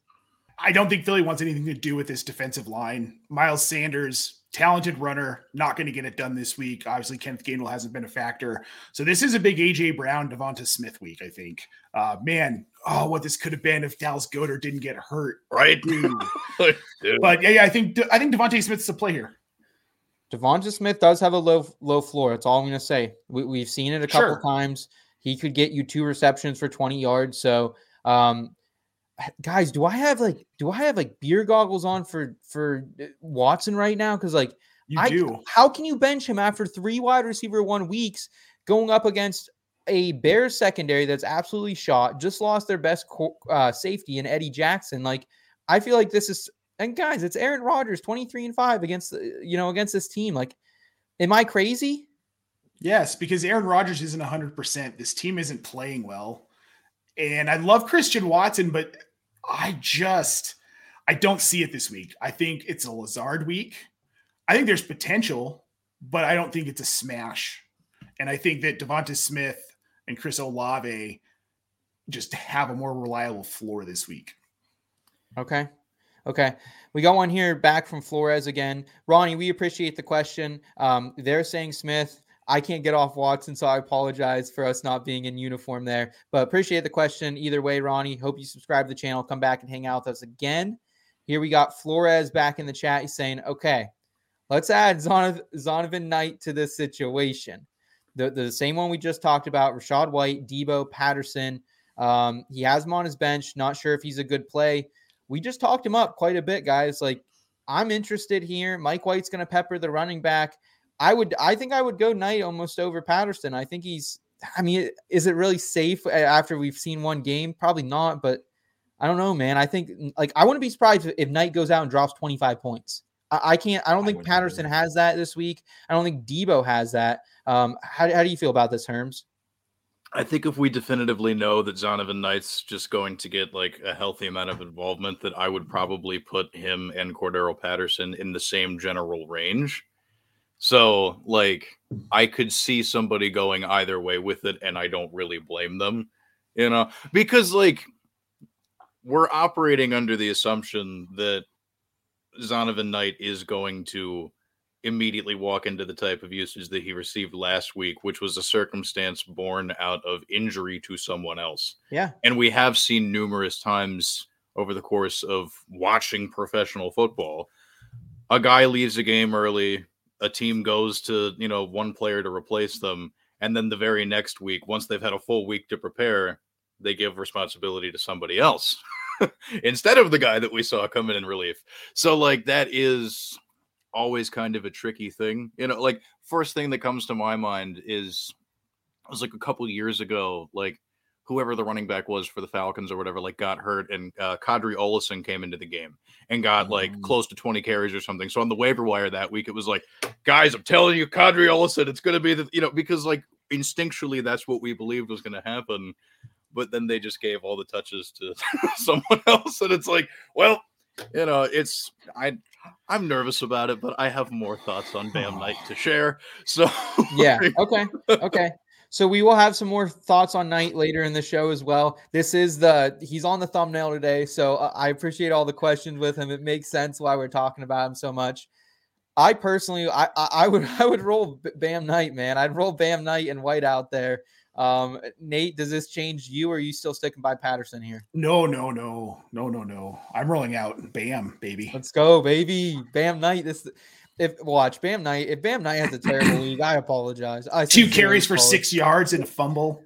I don't think Philly wants anything to do with this defensive line. Miles Sanders talented runner, not going to get it done this week. Obviously, Kenneth Gainwell hasn't been a factor. So this is a big AJ Brown, Devonta Smith week, I think. Uh, man, oh, what this could have been if Dallas Goedert didn't get hurt. Right. Dude. But yeah, yeah, I think I think DeVonta Smith's the play here. Devonta Smith does have a low low floor. That's all I'm going to say. We, have seen it a couple sure. times. He could get you two receptions for 20 yards. So um, guys, do I have like do I have like beer goggles on for for uh, Watson right now? Because like you I, do. How can you bench him after three wide receiver one weeks going up against a Bears secondary that's absolutely shot? Just lost their best uh, safety in Eddie Jackson. Like I feel like this is and guys, it's Aaron Rodgers, twenty three and five against you know against this team. Like, am I crazy? Yes, because Aaron Rodgers isn't 100%. This team isn't playing well. And I love Christian Watson, but I just I don't see it this week. I think it's a Lazard week. I think there's potential, but I don't think it's a smash. And I think that Devonta Smith and Chris Olave just have a more reliable floor this week. Okay. Okay. We got one here back from Flores again. Ronnie, we appreciate the question. Um, they're saying Smith. I can't get off Watson, so I apologize for us not being in uniform there. But appreciate the question either way, Ronnie. Hope you subscribe to the channel. Come back and hang out with us again. Here we got Flores back in the chat. He's saying, okay, let's add Zonovan, Knight to this situation. The, the same one we just talked about Rachaad White, Deebo, Patterson. Um, he has him on his bench. Not sure if he's a good play. We just talked him up quite a bit, guys. Like, I'm interested here. Mike White's going to pepper the running back. I would, I think I would go Knight almost over Patterson. I think he's, I mean, is it really safe after we've seen one game? Probably not, but I don't know, man. I think, like, I wouldn't be surprised if Knight goes out and drops 25 points. I, I can't, I don't think Patterson has that this week. I don't think Deebo has that. Um, how, how do you feel about this, Herms? I think if we definitively know that Zonovan Knight's just going to get like a healthy amount of involvement, that I would probably put him and Cordarrelle Patterson in the same general range. So, like, I could see somebody going either way with it, and I don't really blame them, you know, because, like, we're operating under the assumption that Zonovan Knight is going to immediately walk into the type of usage that he received last week, which was a circumstance born out of injury to someone else. Yeah. And we have seen numerous times over the course of watching professional football a guy leaves a game early a team goes to you know one player to replace them and then the very next week once they've had a full week to prepare they give responsibility to somebody else instead of the guy that we saw coming in relief so like that is always kind of a tricky thing you know like first thing that comes to my mind is it was like a couple years ago like whoever the running back was for the Falcons or whatever, like got hurt, and uh, Qadree Ollison came into the game and got like mm. close to 20 carries or something. So on the waiver wire that week, it was like, guys, I'm telling you, Qadree Ollison, it's going to be the, you know, because like instinctually that's what we believed was going to happen. But then they just gave all the touches to someone else. And it's like, well, you know, it's, I, I'm nervous about it, but I have more thoughts on Bam Knight to share. So, yeah. Okay. Okay. So we will have some more thoughts on Knight later in the show as well. This is the he's on the thumbnail today, so I appreciate all the questions with him. It makes sense why we're talking about him so much. I personally, I I would I would roll Bam Knight, man. I'd roll Bam Knight and White out there. Um, Nate, does this change you, or are you still sticking by Patterson here? No, no, no, no, no, no. I'm rolling out Bam, baby. Let's go, baby. Bam Knight. This If watch Bam Knight, if Bam Knight has a terrible league, I apologize. I Two carries for apologize. six yards and a fumble.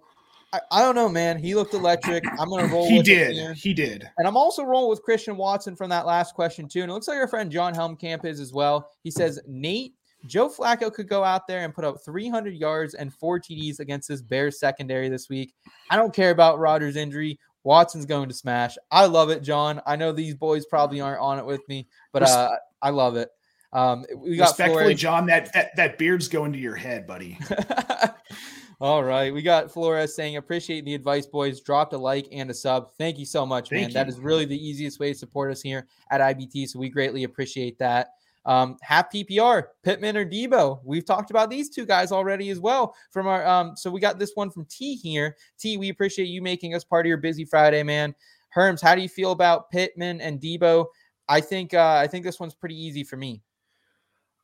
I, I don't know, man. He looked electric. I'm gonna roll. He did. He did. And I'm also rolling with Christian Watson from that last question too. And it looks like our friend John Helmkamp is as well. He says Nate Joe Flacco could go out there and put up 300 yards and four TDs against this Bears secondary this week. I don't care about Rodgers' injury. Watson's going to smash. I love it, John. I know these boys probably aren't on it with me, but uh, I love it. Um, we got Respectfully, Flores. John, that, that that beard's going to your head, buddy. All right. We got Flores saying, appreciate the advice, boys. Dropped a like and a sub. Thank you so much, Thank man. That you. is really the easiest way to support us here at IBT. So we greatly appreciate that. Um, half PPR, Pittman or Deebo. We've talked about these two guys already as well. From our um, so we got this one from T here. T, we appreciate you making us part of your busy Friday, man. Herms, how do you feel about Pittman and Deebo? I think uh, I think this one's pretty easy for me.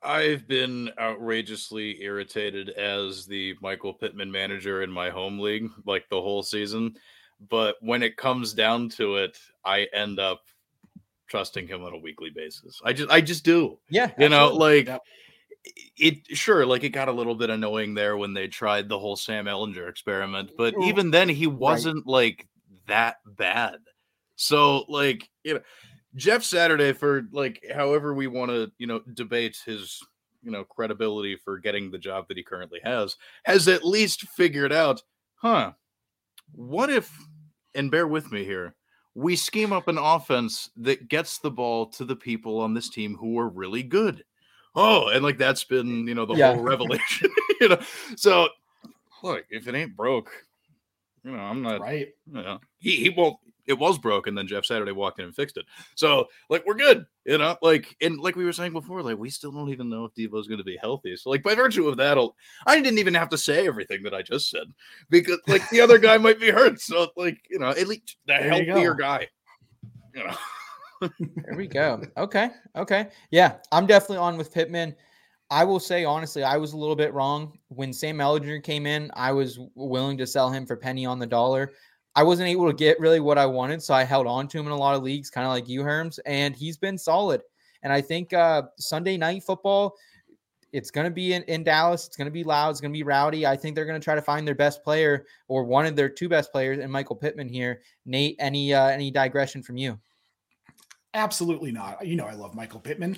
I've been outrageously irritated as the Michael Pittman manager in my home league, like the whole season. But when it comes down to it, I end up trusting him on a weekly basis. I just, I just do. Yeah, You know, absolutely. like it. Sure, like it got a little bit annoying there when they tried the whole Sam Ehlinger experiment, but Ooh. even then, he wasn't like that bad. So, like, you know, Jeff Saturday for like however we want to, you know, debate his, you know, credibility for getting the job that he currently has, has at least figured out, huh? What if, and bear with me here, we scheme up an offense that gets the ball to the people on this team who are really good. Oh, and like that's been, you know, the Yeah. whole revelation, you know. So, look, if it ain't broke, you know, I'm not Right. you know, he he won't. It was broken. then Jeff Saturday walked in and fixed it. So, like, we're good, you know. Like, and like we were saying before, like we still don't even know if Deebo's going to be healthy. So, like, by virtue of that, I'll, I didn't even have to say everything that I just said because, like, the other guy might be hurt. So, like, you know, at least the There healthier go. guy, you know. There we go. Okay. Okay. Yeah, I'm definitely on with Pittman. I will say honestly, I was a little bit wrong when Sam Ehlinger came in. I was willing to sell him for penny on the dollar. I wasn't able to get really what I wanted, so I held on to him in a lot of leagues, kind of like you, Herms, and he's been solid. And I think uh, Sunday night football, it's going to be in, in Dallas. It's going to be loud. It's going to be rowdy. I think they're going to try to find their best player or one of their two best players, and Michael Pittman here. Nate, any uh, any digression from you? Absolutely not. You know, I love Michael Pittman.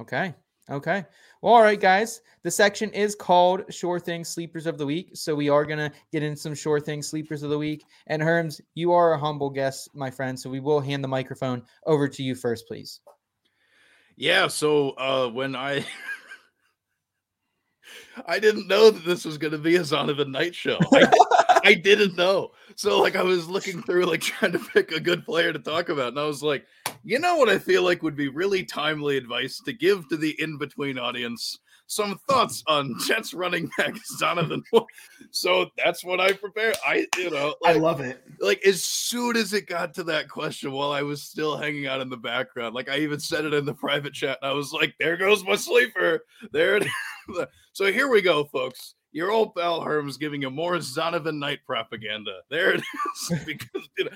Okay. Okay. Well, all right, guys. The section is called Sure Thing Sleepers of the Week. So we are going to get in some Sure Thing Sleepers of the Week. And Herms, you are a humble guest, my friend. So we will hand the microphone over to you first, please. Yeah, so uh when I I didn't know that this was gonna be a Zonovan Knight show. I, I didn't know. So like I was looking through like trying to pick a good player to talk about, and I was like, you know what I feel like would be really timely advice to give to the in-between audience some thoughts on Jets running back Zonovan. so that's what I prepared. I you know I love it. like as soon as it got to that question while I was still hanging out in the background, like I even said it in the private chat, and I was like, there goes my sleeper. There it is. so here we go, folks. Your old pal Herm's giving you more Zonovan Knight propaganda. There it is. because you know,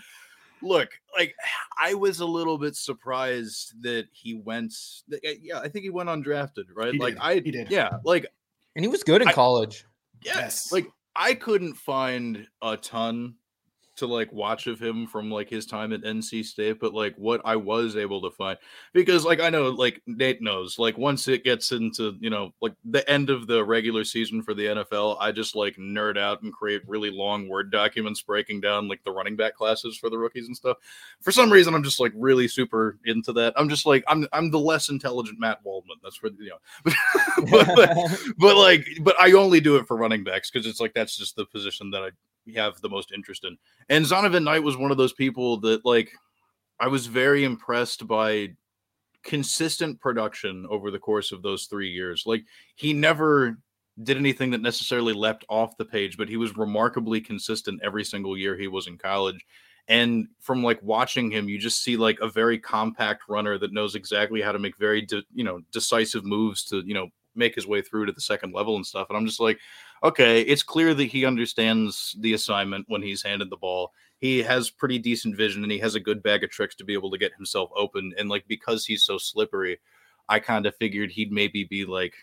look, like I was a little bit surprised that he went. Eh, yeah, I think he went undrafted, right? He like did. I He did. Yeah, like And he was good in I- college. Yes. Yes. Like I couldn't find a ton to like watch of him from like his time at NC State, but like what I was able to find because like I know like Nate knows, like once it gets into, you know, like the end of the regular season for the NFL, I just like nerd out and create really long word documents breaking down like the running back classes for the rookies and stuff. For some reason I'm just like really super into that. I'm just like I'm I'm the less intelligent Matt Waldman. That's for you know. but, but like but i only do it for running backs because it's like that's just the position that i have the most interest in. And zonovan knight was one of those people that like i was very impressed by consistent production over the course of those three years. Like he never did anything that necessarily leapt off the page but he was remarkably consistent every single year he was in college. And from like watching him you just see like a very compact runner that knows exactly how to make very de- you know decisive moves to you know make his way through to the second level and stuff. And i'm just like okay it's clear that he understands the assignment when he's handed the ball. He has pretty decent vision and he has a good bag of tricks to be able to get himself open. And like because he's so slippery I kind of figured he'd maybe be like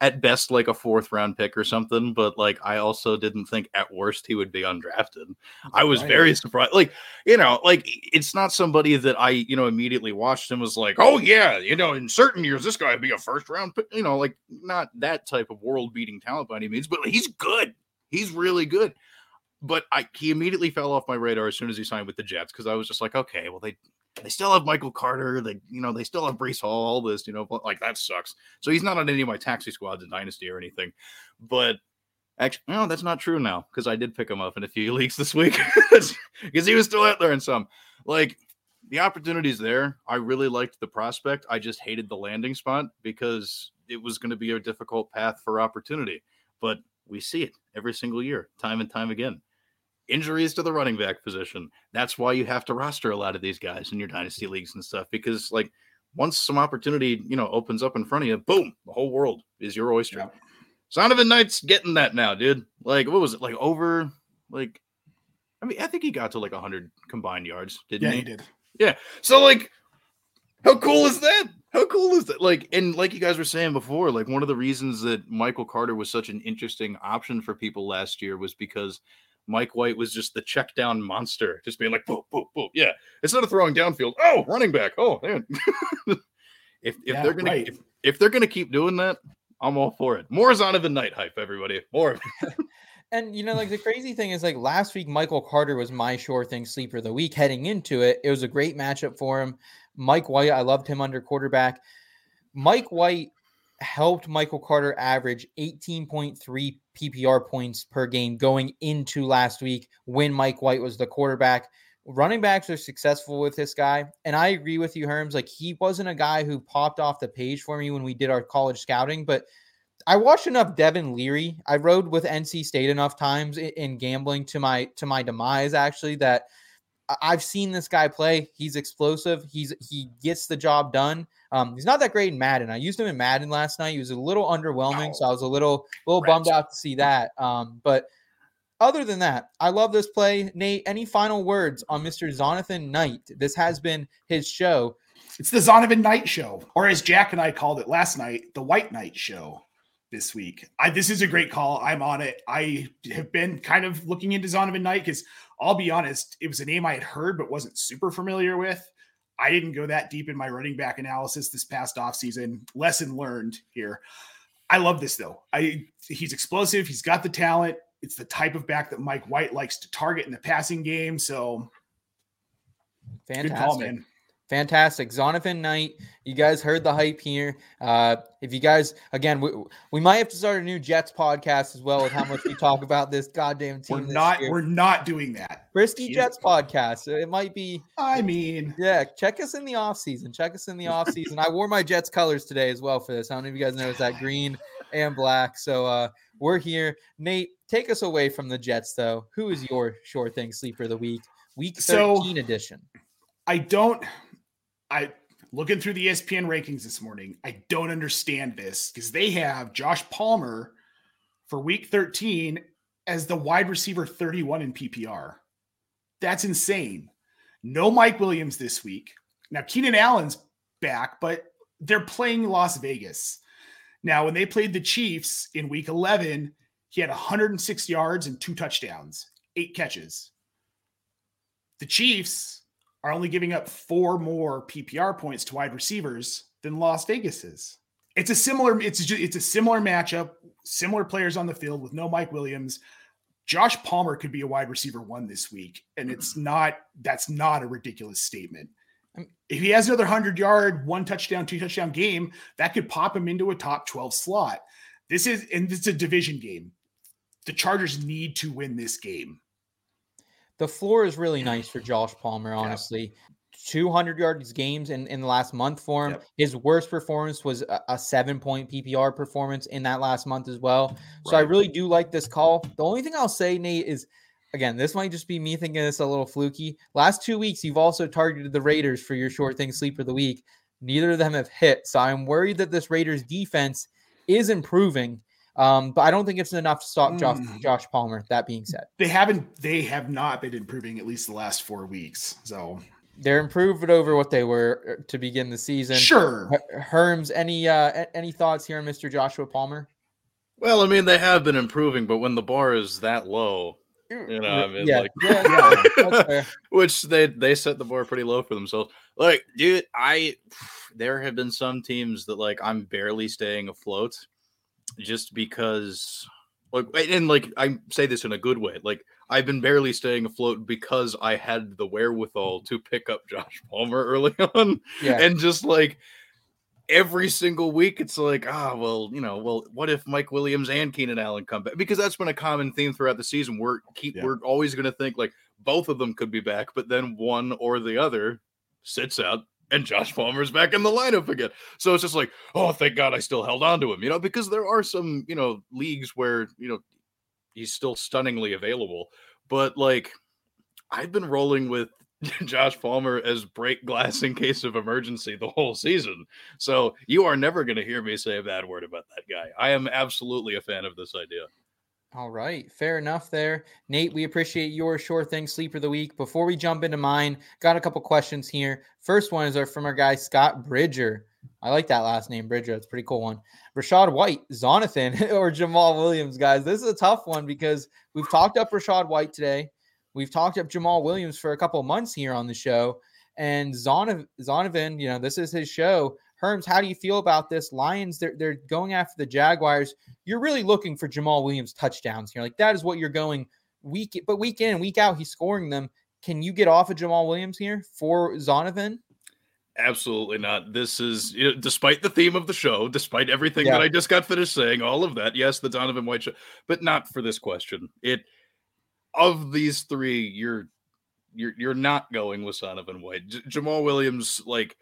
at best like a fourth round pick or something, but like I also didn't think at worst he would be undrafted. I was very surprised. Like, you know, like it's not somebody that I, you know, immediately watched and was like, oh yeah, you know, in certain years this guy would be a first round pick, you know, like not that type of world beating talent by any means, but he's good. He's really good. But I he immediately fell off my radar as soon as he signed with the Jets because I was just like, okay, well they they still have Michael Carter, they you know they still have Breece Hall, all this, you know, like that sucks. So he's not on any of my taxi squads in Dynasty or anything. But actually, no, that's not true now because I did pick him up in a few leagues this week because he was still out there in some. Like the opportunity's there. I really liked the prospect. I just hated the landing spot because it was going to be a difficult path for opportunity. But we see it every single year, time and time again. Injuries to the running back position. That's why you have to roster a lot of these guys in your dynasty leagues and stuff because, like, once some opportunity, you know, opens up in front of you, boom, the whole world is your oyster. Yeah. Zonovan Knight's getting that now, dude. Like, what was it? Like over, like, I mean, I think he got to like 100 combined yards, didn't Yeah, he? he did. Yeah. So like, how cool is that? How cool is that? Like, and like you guys were saying before, like one of the reasons that Michael Carter was such an interesting option for people last year was because Mike White was just the check down monster, just being like, boom, boom, boom. Yeah. Instead of throwing downfield, oh, running back. Oh, man. if if Yeah, they're gonna right. if, if they're gonna keep doing that, I'm all for it. More Zonovan Knight hype, everybody. More. And you know, like the crazy thing is, like last week, Michael Carter was my sure thing sleeper of the week. Heading into it, it was a great matchup for him. Mike White, I loved him under quarterback. Mike White helped Michael Carter average 18.3 PPR points per game going into last week when Mike White was the quarterback. Running backs are successful with this guy. And I agree with you, Herms. Like he wasn't a guy who popped off the page for me when we did our college scouting, but I watched enough Devin Leary. I rode with NC State enough times in, in gambling to my to my demise actually that I've seen this guy play. He's explosive. He's he gets the job done. Um, he's not that great in Madden. I used him in Madden last night. He was a little underwhelming, so I was a little little bummed out to see that. Um, but other than that, I love this play. Nate, any final words on Mr. Jonathan Knight? This has been his show. It's the Zonovan Knight Show, or as Jack and I called it last night, the White Knight Show this week. I, this is a great call. I'm on it. I have been kind of looking into Zonovan Knight because I'll be honest, it was a name I had heard but wasn't super familiar with. I didn't go that deep in my running back analysis this past offseason. Lesson learned here. I love this though. I he's explosive. He's got the talent. It's the type of back that Mike White likes to target in the passing game. So Fantastic. good call, man. Fantastic. Zonathan Knight, you guys heard the hype here. Uh, if you guys, again, we, we might have to start a new Jets podcast as well with how much we talk about this goddamn team. We're not year. we're not doing that. Jeez. Jets podcast. It might be, I mean, yeah, check us in the off season. Check us in the off season. I wore my Jets colors today as well for this. How many of you guys noticed that green and black? So uh, we're here. Nate, take us away from the Jets, though. Who is your sure thing sleeper of the week? Week So- 13 edition. I don't. I looking through the ESPN rankings this morning. I don't understand this because they have Josh Palmer for week 13 as the wide receiver 31 in PPR. That's insane. No Mike Williams this week. Now Keenan Allen's back, but they're playing Las Vegas. Now, when they played the Chiefs in week 11, he had 106 yards and two touchdowns, eight catches. The Chiefs are only giving up four more PPR points to wide receivers than Las Vegas is. It's a similar it's it's a similar matchup, similar players on the field with no Mike Williams. Josh Palmer could be a wide receiver one this week, and it's mm-hmm. not that's not a ridiculous statement. If he has another 100 yard, one touchdown, two touchdown game, that could pop him into a top 12 slot. This is and it's a division game. The Chargers need to win this game. The floor is really nice for Josh Palmer, honestly. 200 yards games in, in the last month for him. Yep. His worst performance was a, a seven point PPR performance in that last month as well. So I really do like this call. The only thing I'll say, Nate, is again, this might just be me thinking this a little fluky. Last two weeks, you've also targeted the Raiders for your short thing sleeper of the week. Neither of them have hit. So I'm worried that this Raiders defense is improving. Um, but I don't think it's enough to stop Josh, Mm. Josh Palmer. That being said. They haven't they have not been improving at least the last four weeks. So They're improved over what they were uh, to begin the season. Sure. Her- Herms, any uh, any thoughts here on Mr. Joshua Palmer? Well, I mean, they have been improving, but when the bar is that low, you know, I mean, yeah, like, yeah, yeah, which they they set the bar pretty low for themselves. Like, dude, I there have been some teams that like I'm barely staying afloat just because like and like I say this in a good way. Like I've been barely staying afloat because I had the wherewithal to pick up Josh Palmer early on Yeah. and just like every single week it's like ah well you know well what if mike williams and keenan allen come back because that's been a common theme throughout the season we're keep Yeah. we're always going to think like both of them could be back but then one or the other sits out and josh palmer's back in the lineup again so it's just like oh thank god i still held on to him you know because there are some you know leagues where you know he's still stunningly available but like i've been rolling with Josh Palmer as break glass in case of emergency the whole season. So you are never going to hear me say a bad word about that guy. I am absolutely a fan of this idea. All right, fair enough there. Nate, we appreciate your sure thing sleeper of the week. Before we jump into mine, got a couple questions here. First one is from our guy Scott Bridger. I like that last name, Bridger. It's a pretty cool one. Rachaad White, Zonathan, or Jamaal Williams, guys. This is a tough one because we've talked up Rachaad White today. We've talked up Jamaal Williams for a couple months here on the show. And Zonovan, you know, this is his show. Herms, how do you feel about this? Lions, they're, they're going after the Jaguars. You're really looking for Jamaal Williams touchdowns here. Like that is what you're going week, but week in and week out, he's scoring them. Can you get off of Jamaal Williams here for Zonovan? Absolutely not. This is, you know, despite the theme of the show, despite everything Yeah. that I just got finished saying, all of that. Yes, the Donovan White show, but not for this question. It of these three, you're you're you're not going with Donovan White. J- Jamaal Williams, like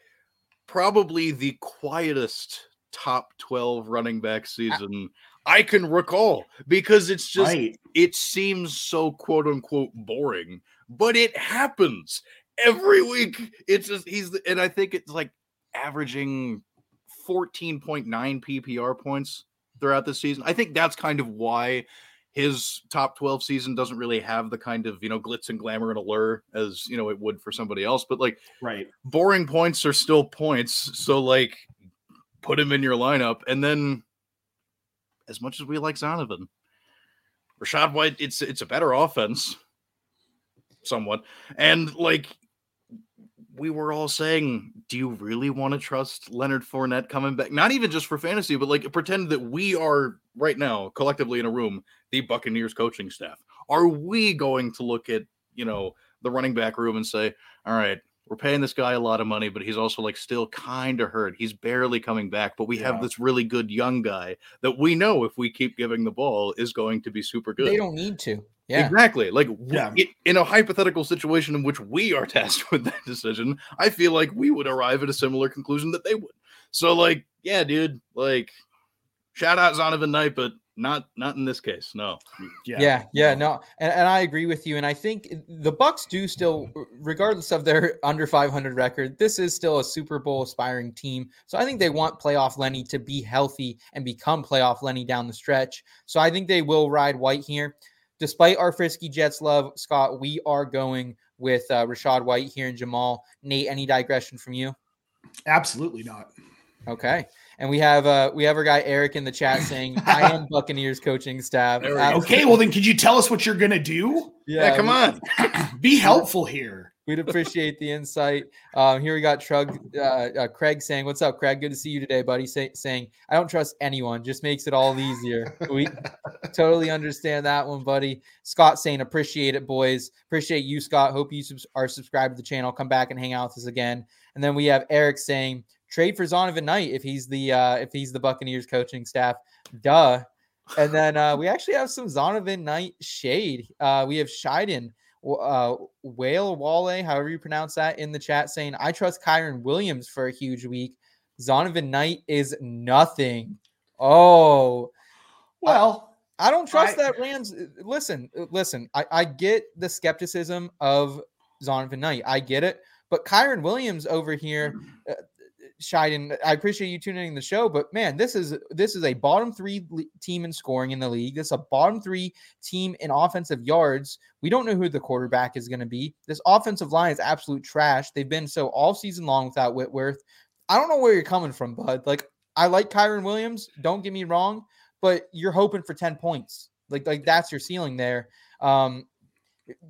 probably the quietest top 12 running back uh season I can recall because it's just Right. it seems so quote unquote boring, but it happens every week. It's just he's and I think it's like averaging 14.9 PPR points throughout the season. I think that's kind of why his top 12 season doesn't really have the kind of, you know, glitz and glamour and allure as, you know, it would for somebody else, but like Right. boring points are still points. So like put him in your lineup and then as much as we like Zonovan, Rachaad White, it's it's a better offense, somewhat. And like we were all saying, do you really want to trust Leonard Fournette coming back? Not even just for fantasy, but like pretend that we are right now collectively in a room, the Buccaneers coaching staff. Are we going to look at, you know, the running back room and say, all right, we're paying this guy a lot of money, but he's also like still kind of hurt. He's barely coming back, but we Yeah. have this really good young guy that we know if we keep giving the ball is going to be super good. They don't need to. Yeah. Exactly. Like Yeah. i- in a hypothetical situation in which we are tasked with that decision, I feel like we would arrive at a similar conclusion that they would. So like, yeah, dude, like shout out Zonovan Knight, but not not in this case. No. Yeah. Yeah, yeah, no, and, and I agree with you. And I think the Bucks do still, regardless of their under 500 record, this is still a Super Bowl aspiring team. So I think they want playoff Lenny to be healthy and become playoff Lenny down the stretch. So I think they will ride White here. Despite our frisky Jets love, Scott, we are going with uh, Rachaad White here and Jamaal. Nate, any digression from you? Absolutely not. Okay. And we have uh we have our guy Eric in the chat saying, I am Buccaneers coaching staff. We Okay, well then could you tell us what you're gonna do? Yeah, come we- on. Be helpful here. We'd appreciate the insight. Um, here we got Trug, uh, uh, Craig saying, "What's up, Craig? Good to see you today, buddy." Say, saying, "I don't trust anyone. Just makes it all easier." We totally understand that one, buddy. Scott saying, "Appreciate it, boys. Appreciate you, Scott. Hope you subs- are subscribed to the channel. Come back and hang out with us again." And then we have Eric saying, "Trade for Zonovan Knight if he's the uh, if he's the Buccaneers coaching staff." Duh. And then uh, we actually have some Zonovan Knight shade. Uh, we have Scheiden uh, Whale Wale, however you pronounce that, in the chat saying, I trust Kyren Williams for a huge week. Zonovan Knight is nothing. Oh, Well, I don't trust I- that Rams. uh, Listen, uh, listen, I, I get the skepticism of Zonovan Knight. I get it. But Kyren Williams over here, Scheiden, I appreciate you tuning in the show, but man, this is this is a bottom three le- team in scoring in the league. This is a bottom three team in offensive yards. We don't know who the quarterback is going to be. This offensive line is absolute trash. They've been so all season long without Whitworth. I don't know where you're coming from, bud. Like I like Kyren Williams. Don't get me wrong, but you're hoping for ten points. Like like that's your ceiling there. Um,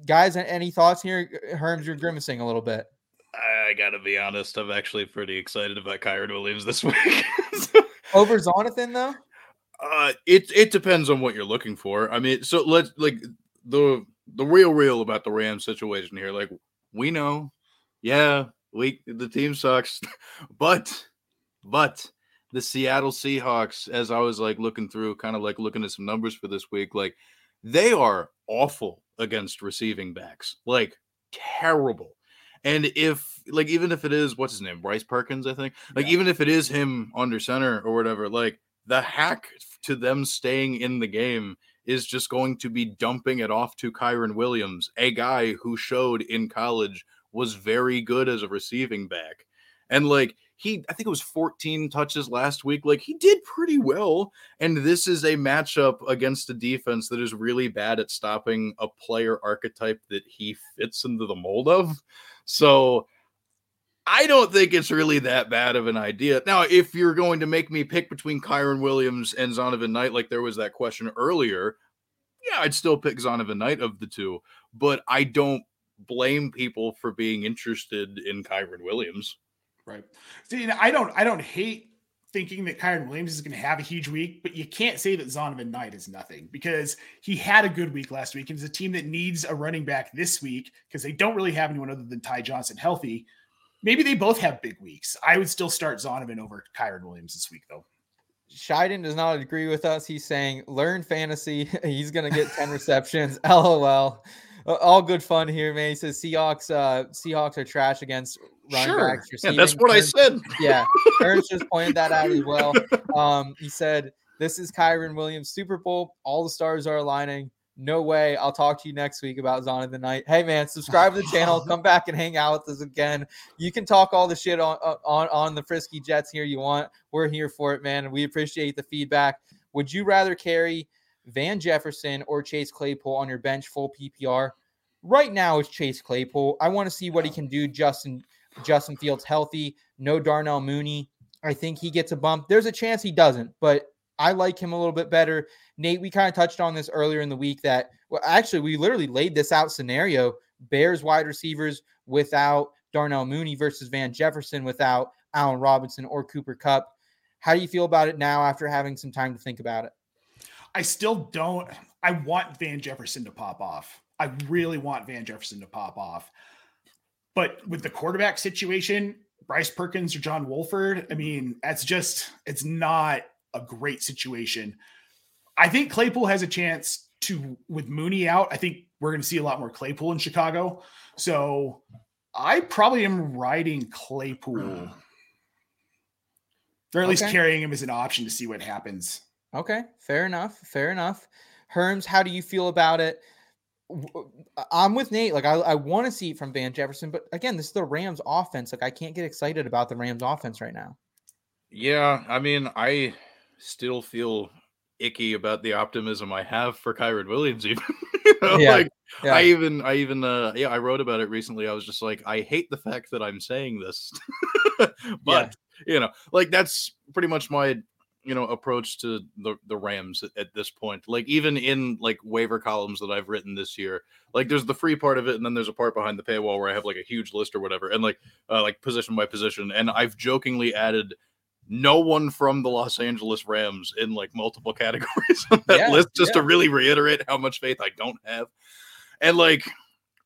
guys, any thoughts here? Herms, you're grimacing a little bit. I gotta be honest, I'm actually pretty excited about Kyren Williams this week. Over Zonathan, though? Uh it it depends on what you're looking for. I mean, so let's like the the real real about the Rams situation here. Like we know, yeah, we the team sucks, but but the Seattle Seahawks, as I was like looking through, kind of like looking at some numbers for this week, like they are awful against receiving backs, like terrible. And if like even if it is what's his name, Bryce Perkins, I think, like even if it is him under center or whatever, like the hack to them staying in the game is just going to be dumping it off to Kyren Williams, a guy who showed in college was very good as a receiving back. And like he, I think it was 14 touches last week. Like he did pretty well. And this is a matchup against a defense that is really bad at stopping a player archetype that he fits into the mold of. So I don't think it's really that bad of an idea. Now, if you're going to make me pick between Kyren Williams and Zonovan Knight, like there was that question earlier, yeah, I'd still pick Zonovan Knight of the two, but I don't blame people for being interested in Kyren Williams. Right. See, I don't I don't hate thinking that Kyren Williams is going to have a huge week, but you can't say that Zonovan Knight is nothing because he had a good week last week. And it's a team that needs a running back this week because they don't really have anyone other than Ty Johnson healthy. Maybe they both have big weeks. I would still start Zonovan over Kyron Williams this week, though. Scheiden does not agree with us. He's saying learn fantasy. He's going to get 10 receptions. LOL. All good fun here, man. He says Seahawks uh Seahawks are trash against running Sure. backs. Yeah, that's receiving. what I said. Yeah. Herms just pointed that out as well. Um, he said, This is Kyren Williams Super Bowl. All the stars are aligning. No way. I'll talk to you next week about Zon of the Night. Hey man, subscribe to the channel. Come back and hang out with us again. You can talk all the shit on on on the frisky Jets here you want. We're here for it, man. We appreciate the feedback. Would you rather carry Van Jefferson or Chase Claypool on your bench full PPR? Right now it's Chase Claypool. I want to see what he can do. Justin Justin Fields healthy. No Darnell Mooney. I think he gets a bump. There's a chance he doesn't, but I like him a little bit better. Nate, we kind of touched on this earlier in the week that well, actually we literally laid this out scenario: Bears wide receivers without Darnell Mooney versus Van Jefferson without Allen Robinson or Cooper Kupp. How do you feel about it now after having some time to think about it? I still don't. I want Van Jefferson to pop off. I really want Van Jefferson to pop off. But with the quarterback situation, Bryce Perkins or John Wolford, I mean, that's just, it's not a great situation. I think Claypool has a chance to, with Mooney out, I think we're going to see a lot more Claypool in Chicago. So I probably am riding Claypool, or at least carrying him as an option to see what happens. Okay, fair enough. Fair enough. Herms, how do you feel about it? W- I'm with Nate. Like, I, I want to see it from Van Jefferson, but again, this is the Rams offense. Like, I can't get excited about the Rams offense right now. Yeah, I mean, I still feel icky about the optimism I have for Kyren Williams. Even You know, Yeah, like yeah. I even, I even, uh, yeah, I wrote about it recently. I was just like, I hate the fact that I'm saying this, but you know, like that's pretty much my, you know, approach to the the Rams at, at this point. Like even in like waiver columns that I've written this year, like there's the free part of it, and then there's a part behind the paywall where I have like a huge list or whatever, and like uh, like position by position, and I've jokingly added no one from the Los Angeles Rams in like multiple categories on that Yeah, list just yeah. to really reiterate how much faith I don't have. And like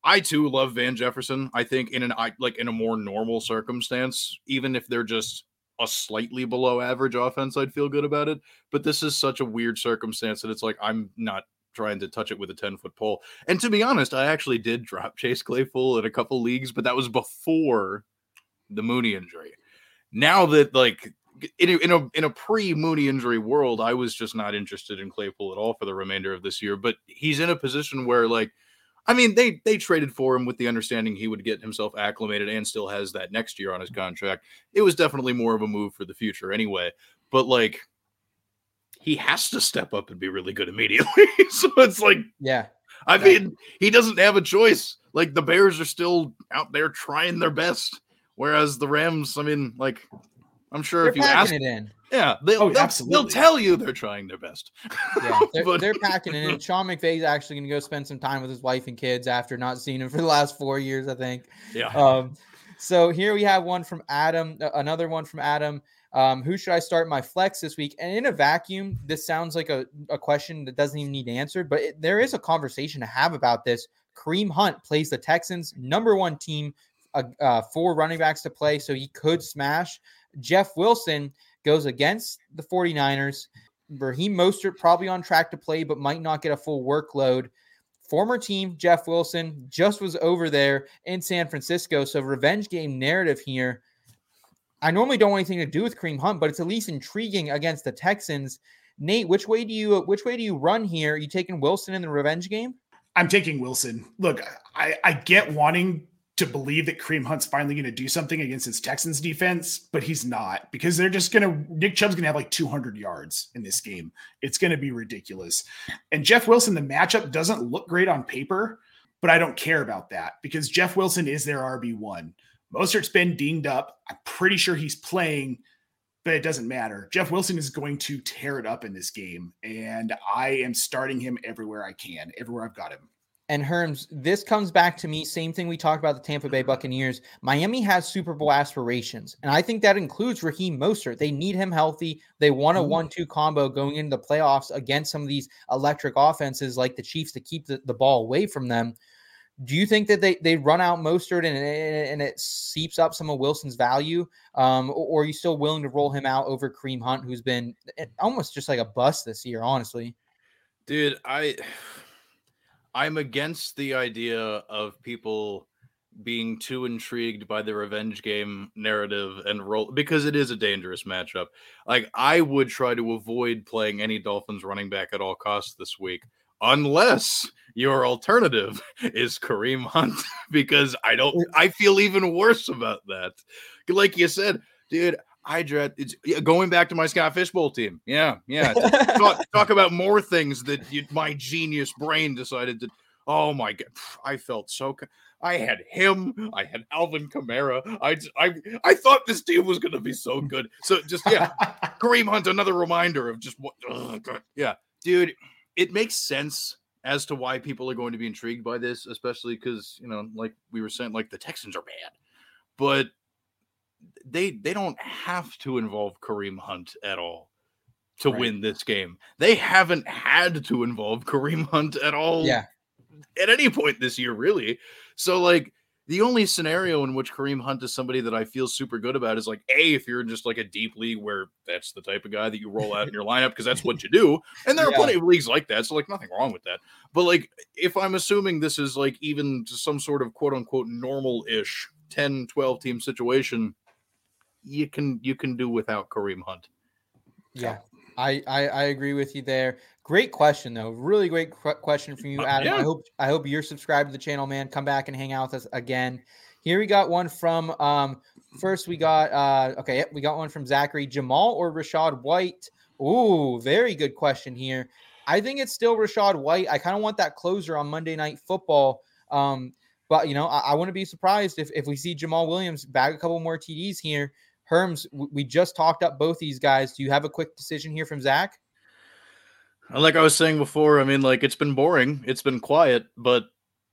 I too love Van Jefferson. I think in an I like in a more normal circumstance, even if they're just a slightly below average offense, I'd feel good about it. But this is such a weird circumstance that it's like I'm not trying to touch it with a 10 foot pole. And to be honest, I actually did drop Chase Claypool in a couple leagues, but that was before the Mooney injury. Now that like in a, in a in a pre Mooney injury world, I was just not interested in Claypool at all for the remainder of this year. But he's in a position where like I mean, they they traded for him with the understanding he would get himself acclimated and still has that next year on his mm-hmm. contract. It was definitely more of a move for the future anyway. But like he has to step up and be really good immediately. so it's like Yeah. I mean, he doesn't have a choice. Like the Bears are still out there trying their best. Whereas the Rams, I mean, like I'm sure They're if you ask it in. yeah, they'll, Oh, they'll, they'll tell you they're trying their best. Yeah, they're, But- they're packing it in. Sean McVay's actually going to go spend some time with his wife and kids after not seeing him for the last four years, I think. Yeah. Um, so here we have one from Adam, uh, another one from Adam. Um, who should I start my flex this week? And in a vacuum, this sounds like a, a question that doesn't even need answered, but it, there is a conversation to have about this. Kareem Hunt plays the Texans, number one team, uh, uh, four running backs to play, so he could smash. Jeff Wilson goes against the 49ers. Raheem Mostert probably on track to play, but might not get a full workload. Former team Jeff Wilson just was over there in San Francisco, so revenge game narrative here. I normally don't want anything to do with Kareem Hunt, but it's at least intriguing against the Texans. Nate, which way do you which way do you run here? Are you taking Wilson in the revenge game? I'm taking Wilson. Look, I, I get wanting to believe that Kareem Hunt's finally going to do something against his Texans defense, but he's not because they're just going to, Nick Chubb's going to have like 200 yards in this game. It's going to be ridiculous. And Jeff Wilson, the matchup doesn't look great on paper, but I don't care about that because Jeff Wilson is their RB1. Mostert's been dinged up. I'm pretty sure he's playing, but it doesn't matter. Jeff Wilson is going to tear it up in this game, and I am starting him everywhere I can, everywhere I've got him. And Herms, this comes back to me. Same thing we talked about the Tampa Bay Buccaneers. Miami has Super Bowl aspirations, and I think that includes Raheem Mostert. They need him healthy. They want a Mhm. one-two combo going into the playoffs against some of these electric offenses like the Chiefs to keep the, the ball away from them. Do you think that they they run out Mostert and and it seeps up some of Wilson's value, um, or, are you still willing to roll him out over Kareem Hunt, who's been eh, almost just like a bust this year, honestly? Dude, I I'm against the idea of people being too intrigued by the revenge game narrative and role because it is a dangerous matchup. Like I would try to avoid playing any Dolphins running back at all costs this week unless your alternative is Kareem Hunt because I don't I feel even worse about that. Like you said, dude, I dread it's yeah, going back to my Scott Fishbowl team. Yeah, yeah. talk, talk about more things that you, my genius brain decided to. Oh my god, I felt so. I had him. I had Alvin Kamara. I I I thought this team was going to be so good. So just yeah, Kareem Hunt. Another reminder of just what. ugh, God. yeah, dude. It makes sense as to why people are going to be intrigued by this, especially because you know, like we were saying, like the Texans are bad, but they they don't have to involve Kareem Hunt at all to Right. win this game. They haven't had to involve Kareem Hunt at all Yeah. at any point this year, really. So like the only scenario in which Kareem Hunt is somebody that I feel super good about is like a if you're in just like a deep league where that's the type of guy that you roll out in your lineup because that's what you do, and there are plenty of leagues like that, so like nothing wrong with that. But like if I'm assuming this is like even some sort of quote unquote normal ish 10 12 team situation, you can you can do without Kareem Hunt. Yeah, I, I I agree with you there. Great question though, really great qu- question from you, Uh, Adam. I hope I hope you're subscribed to the channel, man. Come back and hang out with us again. Here we got one from um first we got uh okay yep, we got one from Zachary Jamaal or Rachaad White. Ooh, very good question here. I think it's still Rachaad White. I kind of want that closer on Monday Night Football. Um, but you know, I, I wouldn't be surprised if if we see Jamaal Williams bag a couple more TDs here. Herms, we just talked up both these guys. Do you have a quick decision here from Zach? Like I was saying before, I mean, like it's been boring, it's been quiet, but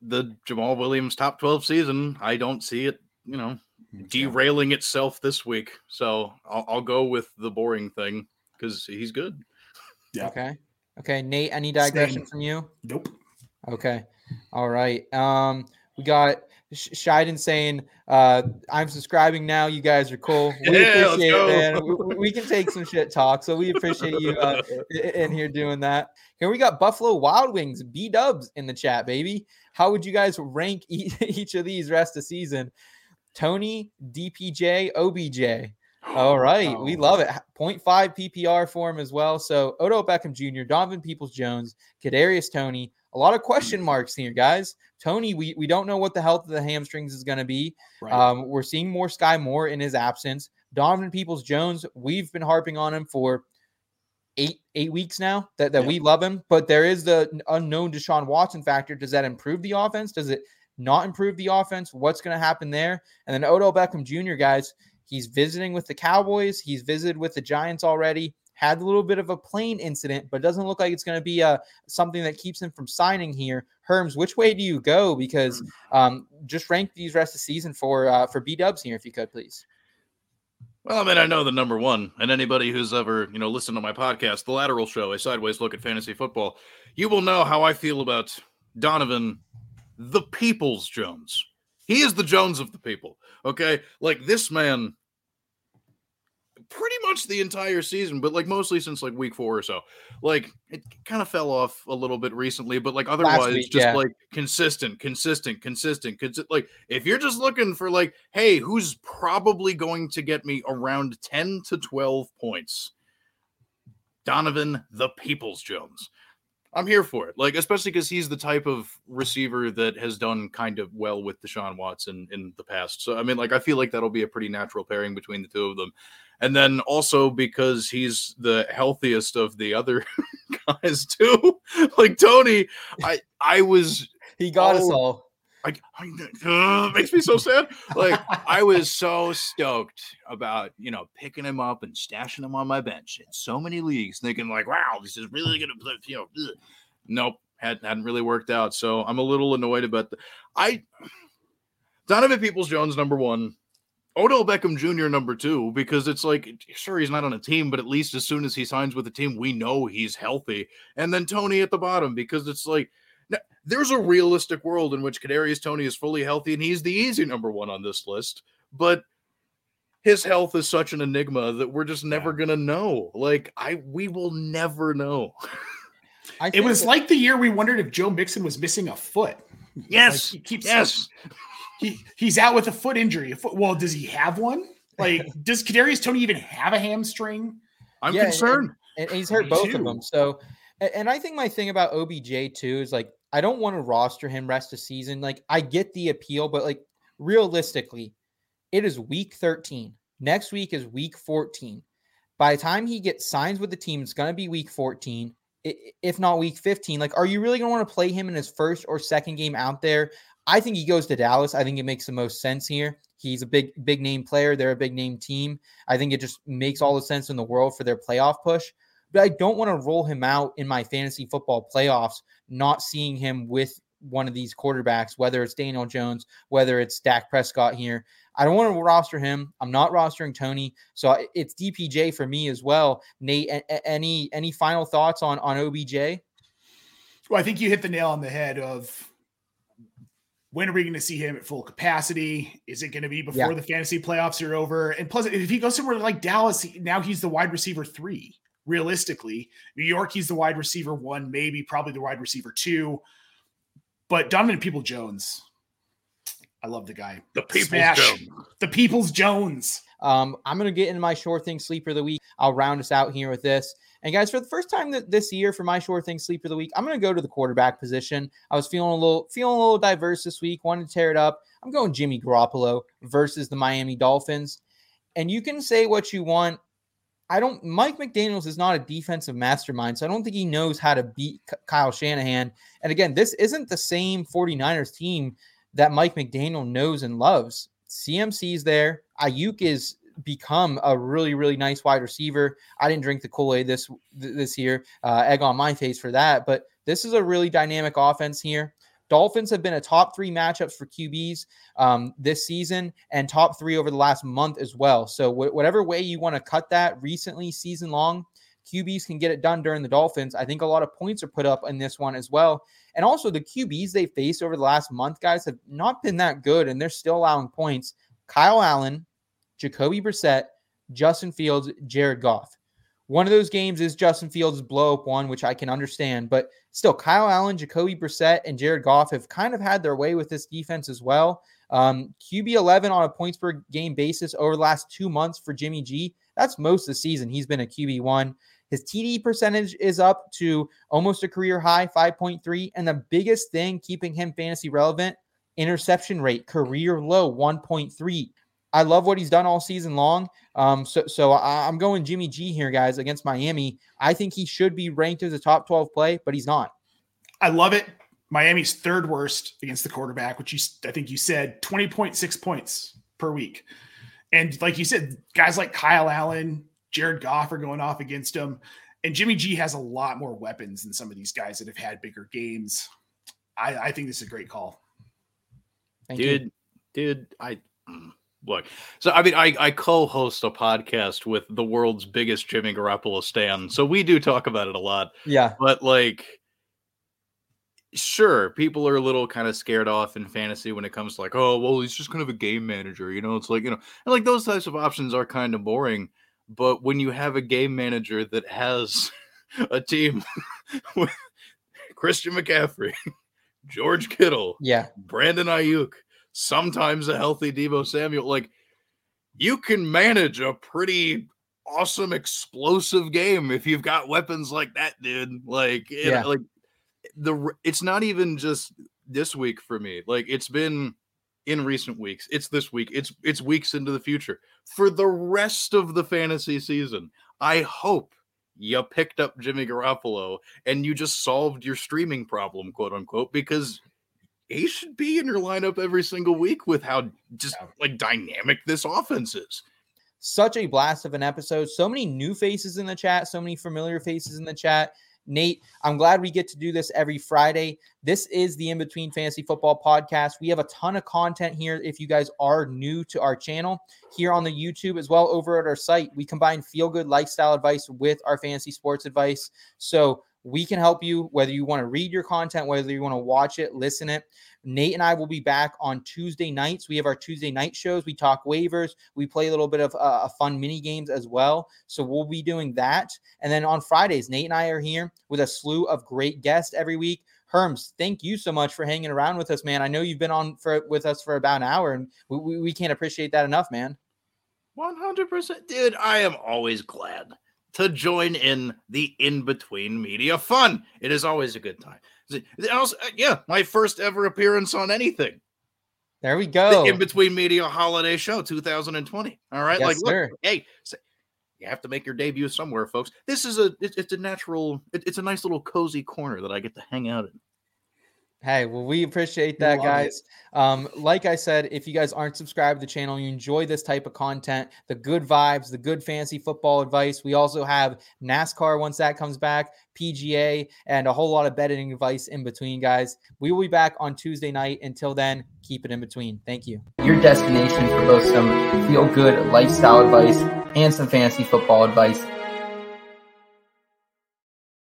the Jamaal Williams top 12 season, I don't see it, you know, derailing itself this week. So I'll, I'll go with the boring thing because he's good. Yeah. Okay. Okay. Nate, any digression Same. from you? Nope. Okay. All right. Um, we got Sh- Shiden saying, uh, I'm subscribing now. You guys are cool. We Yeah, appreciate it, man. We, we can take some shit talk. So we appreciate you uh, in here doing that. Here we got Buffalo Wild Wings, B dubs in the chat, baby. How would you guys rank e- each of these rest of season? Toney, DPJ, OBJ. All right, we Oh. love it. 0.5 PPR for him as well. So Odell Beckham Jr., Donovan Peoples Jones, Kadarius Toney, a lot of question marks here, guys. Toney, we, we don't know what the health of the hamstrings is going to be. Right. Um, we're seeing more Skyy Moore in his absence. Donovan Peoples Jones, we've been harping on him for eight eight weeks now that, that Yeah. we love him, but there is the unknown Deshaun Watson factor. Does that improve the offense? Does it not improve the offense? What's going to happen there? And then Odell Beckham Jr., guys, he's visiting with the Cowboys. He's visited with the Giants already. Had a little bit of a plane incident, but doesn't look like it's going to be uh, something that keeps him from signing here. Herms, which way do you go? Because um, just rank these rest of the season for uh, for B Dubs here, if you could, please. Well, I mean, I know the number one, and anybody who's ever, you know, listened to my podcast, The Lateral Show, a sideways look at fantasy football, you will know how I feel about Donovan, the People's Jones. He is the Jones of the people. Okay, like this man, pretty much the entire season, but like mostly since like week four or so. Like it kind of fell off a little bit recently, but like otherwise, week, just yeah. like consistent, consistent, consistent, consi- Like if you're just looking for like, hey, who's probably going to get me around 10 to 12 points? Donovan the Peoples Jones. I'm here for it. Like, especially because he's the type of receiver that has done kind of well with Deshaun Watson in the past. So, I mean, like, I feel like that'll be a pretty natural pairing between the two of them. And then also because he's the healthiest of the other guys, too. like, Toney, I, I was He got us Oh, all. I, I uh, makes me so sad. Like I was so stoked about you know picking him up and stashing him on my bench in so many leagues, thinking like, wow, this is really gonna play. You know, ugh. nope, had, hadn't really worked out. So I'm a little annoyed about the. I Donovan Peoples Jones number one. Odell Beckham Jr. number two, because it's like, sure, he's not on a team, but at least as soon as he signs with a team, we know he's healthy. And then Toney at the bottom, because it's like, now, there's a realistic world in which Kadarius Toney is fully healthy and he's the easy number one on this list, but his health is such an enigma that we're just never gonna know. Like I, we will never know. I It was that- like the year we wondered if Joe Mixon was missing a foot. Yes, Like, he keeps yes. He he's out with a foot injury. A foot, well, does he have one? Like, does Kadarius Toney even have a hamstring? I'm Yeah, concerned. and, and he's hurt Me both too. of them. So, and I think my thing about OBJ too is like I don't want to roster him rest of season. Like I get the appeal, but like realistically, it is week 13. Next week is week 14. By the time he gets signs with the team, it's going to be week 14, if not week 15. Like, are you really going to want to play him in his first or second game out there? I think he goes to Dallas. I think it makes the most sense here. He's a big, big name player. They're a big name team. I think it just makes all the sense in the world for their playoff push. But I don't want to roll him out in my fantasy football playoffs, not seeing him with one of these quarterbacks, whether it's Daniel Jones, whether it's Dak Prescott here. I don't want to roster him. I'm not rostering Toney, so it's DPJ for me as well. Nate, any any final thoughts on on OBJ? Well, I think you hit the nail on the head of when are we going to see him at full capacity? Is it going to be before Yeah. the fantasy playoffs are over? And plus, if he goes somewhere like Dallas, he- now he's the wide receiver three. Realistically, New York, he's the wide receiver one, maybe probably the wide receiver two. But Donovan People Jones, I love the guy. The People's Smash. Jones. The People's Jones. Um, I'm going to get into my sure thing sleeper of the week. I'll round us out here with this. And guys, for the first time th- this year for my sure thing Sleep of the week, I'm going to go to the quarterback position. I was feeling a little feeling a little diverse this week, wanted to tear it up. I'm going Jimmy Garoppolo versus the Miami Dolphins. And you can say what you want. I don't Mike McDaniels is not a defensive mastermind, so I don't think he knows how to beat Kyle Shanahan. And again, this isn't the same 49ers team that Mike McDaniel knows and loves. CMC's there. Aiyuk is become a really really nice wide receiver. I didn't drink the Kool-Aid this this year. Uh, egg on my face for that, but this is a really dynamic offense here. Dolphins have been a top three matchups for QBs um, this season and top three over the last month as well. So, wh- whatever way you want to cut that recently, season long, QBs can get it done during the Dolphins. I think a lot of points are put up in this one as well. And also, the QBs they faced over the last month, guys, have not been that good, and they're still allowing points. Kyle Allen, Jacoby Brissett, Justin Fields, Jared Goff. One of those games is Justin Fields' blow up one, which I can understand, but still, Kyle Allen, Jacoby Brissett, and Jared Goff have kind of had their way with this defense as well. Um, QB 11 on a points per game basis over the last two months for Jimmy G. That's most of the season. He's been a QB one. His TD percentage is up to almost a career high, 5.3. And the biggest thing keeping him fantasy relevant, interception rate, career low, 1.3. I love what he's done all season long. Um, so so I, I'm going Jimmy G here, guys, against Miami. I think he should be ranked as a top 12 play, but he's not. I love it. Miami's third worst against the quarterback, which you I think you said 20.6 points per week. And like you said, guys like Kyle Allen, Jared Goff are going off against him. And Jimmy G has a lot more weapons than some of these guys that have had bigger games. I, I think this is a great call. Thank dude, you. dude, I mm, look. So I mean, I I co-host a podcast with the world's biggest Jimmy Garoppolo stan, so we do talk about it a lot. Yeah, But like, sure, people are a little kind of scared off in fantasy when it comes to like, oh, well, he's just kind of a game manager, you know? It's like you know, and like those types of options are kind of boring. But when you have a game manager that has a team with Christian McCaffrey, George Kittle, yeah, Brandon Aiyuk, sometimes a healthy Deebo Samuel. Like you can manage a pretty awesome explosive game if you've got weapons like that, dude. Like, it- Yeah. like the it's not even just this week for me. Like it's been in recent weeks. It's this week. It's it's weeks into the future. For the rest of the fantasy season, I hope you picked up Jimmy Garoppolo and you just solved your streaming problem, quote unquote, because he should be in your lineup every single week with how just like dynamic this offense is. such a blast of an episode. So many new faces in the chat, so many familiar faces in the chat. Nate, I'm glad we get to do this every Friday. This is the In Between Fantasy Football podcast. We have a ton of content here. If you guys are new to our channel here on the YouTube as well, over at our site, we combine feel good lifestyle advice with our fantasy sports advice. So we can help you whether you want to read your content, whether you want to watch it, listen it. Nate and I will be back on Tuesday nights. We have our Tuesday night shows. We talk waivers. We play a little bit of uh, fun mini games as well. So we'll be doing that. And then on Fridays, Nate and I are here with a slew of great guests every week. Herms, thank you so much for hanging around with us, man. I know you've been on for with us for about an hour, and we, we, we can't appreciate that enough, man. 100%. Dude, I am always glad to join in the in between media fun. It is always a good time. Also, uh, yeah, my first ever appearance on anything. There we The go. in between media holiday show 2020. All right. Yes, like, look, hey, say- you have to make your debut somewhere, folks. This is a it's, it's a natural, it- it's a nice little cozy corner that I get to hang out in. Hey, well, we appreciate that, it. guys. Um, like I said, if you guys aren't subscribed to the channel, you enjoy this type of content, the good vibes, the good fancy football advice. We also have NASCAR once that comes back, PGA, and a whole lot of betting advice in between, guys. We will be back on Tuesday night. Until then, keep it in between. Thank you. your destination for both some feel good lifestyle advice and some fantasy football advice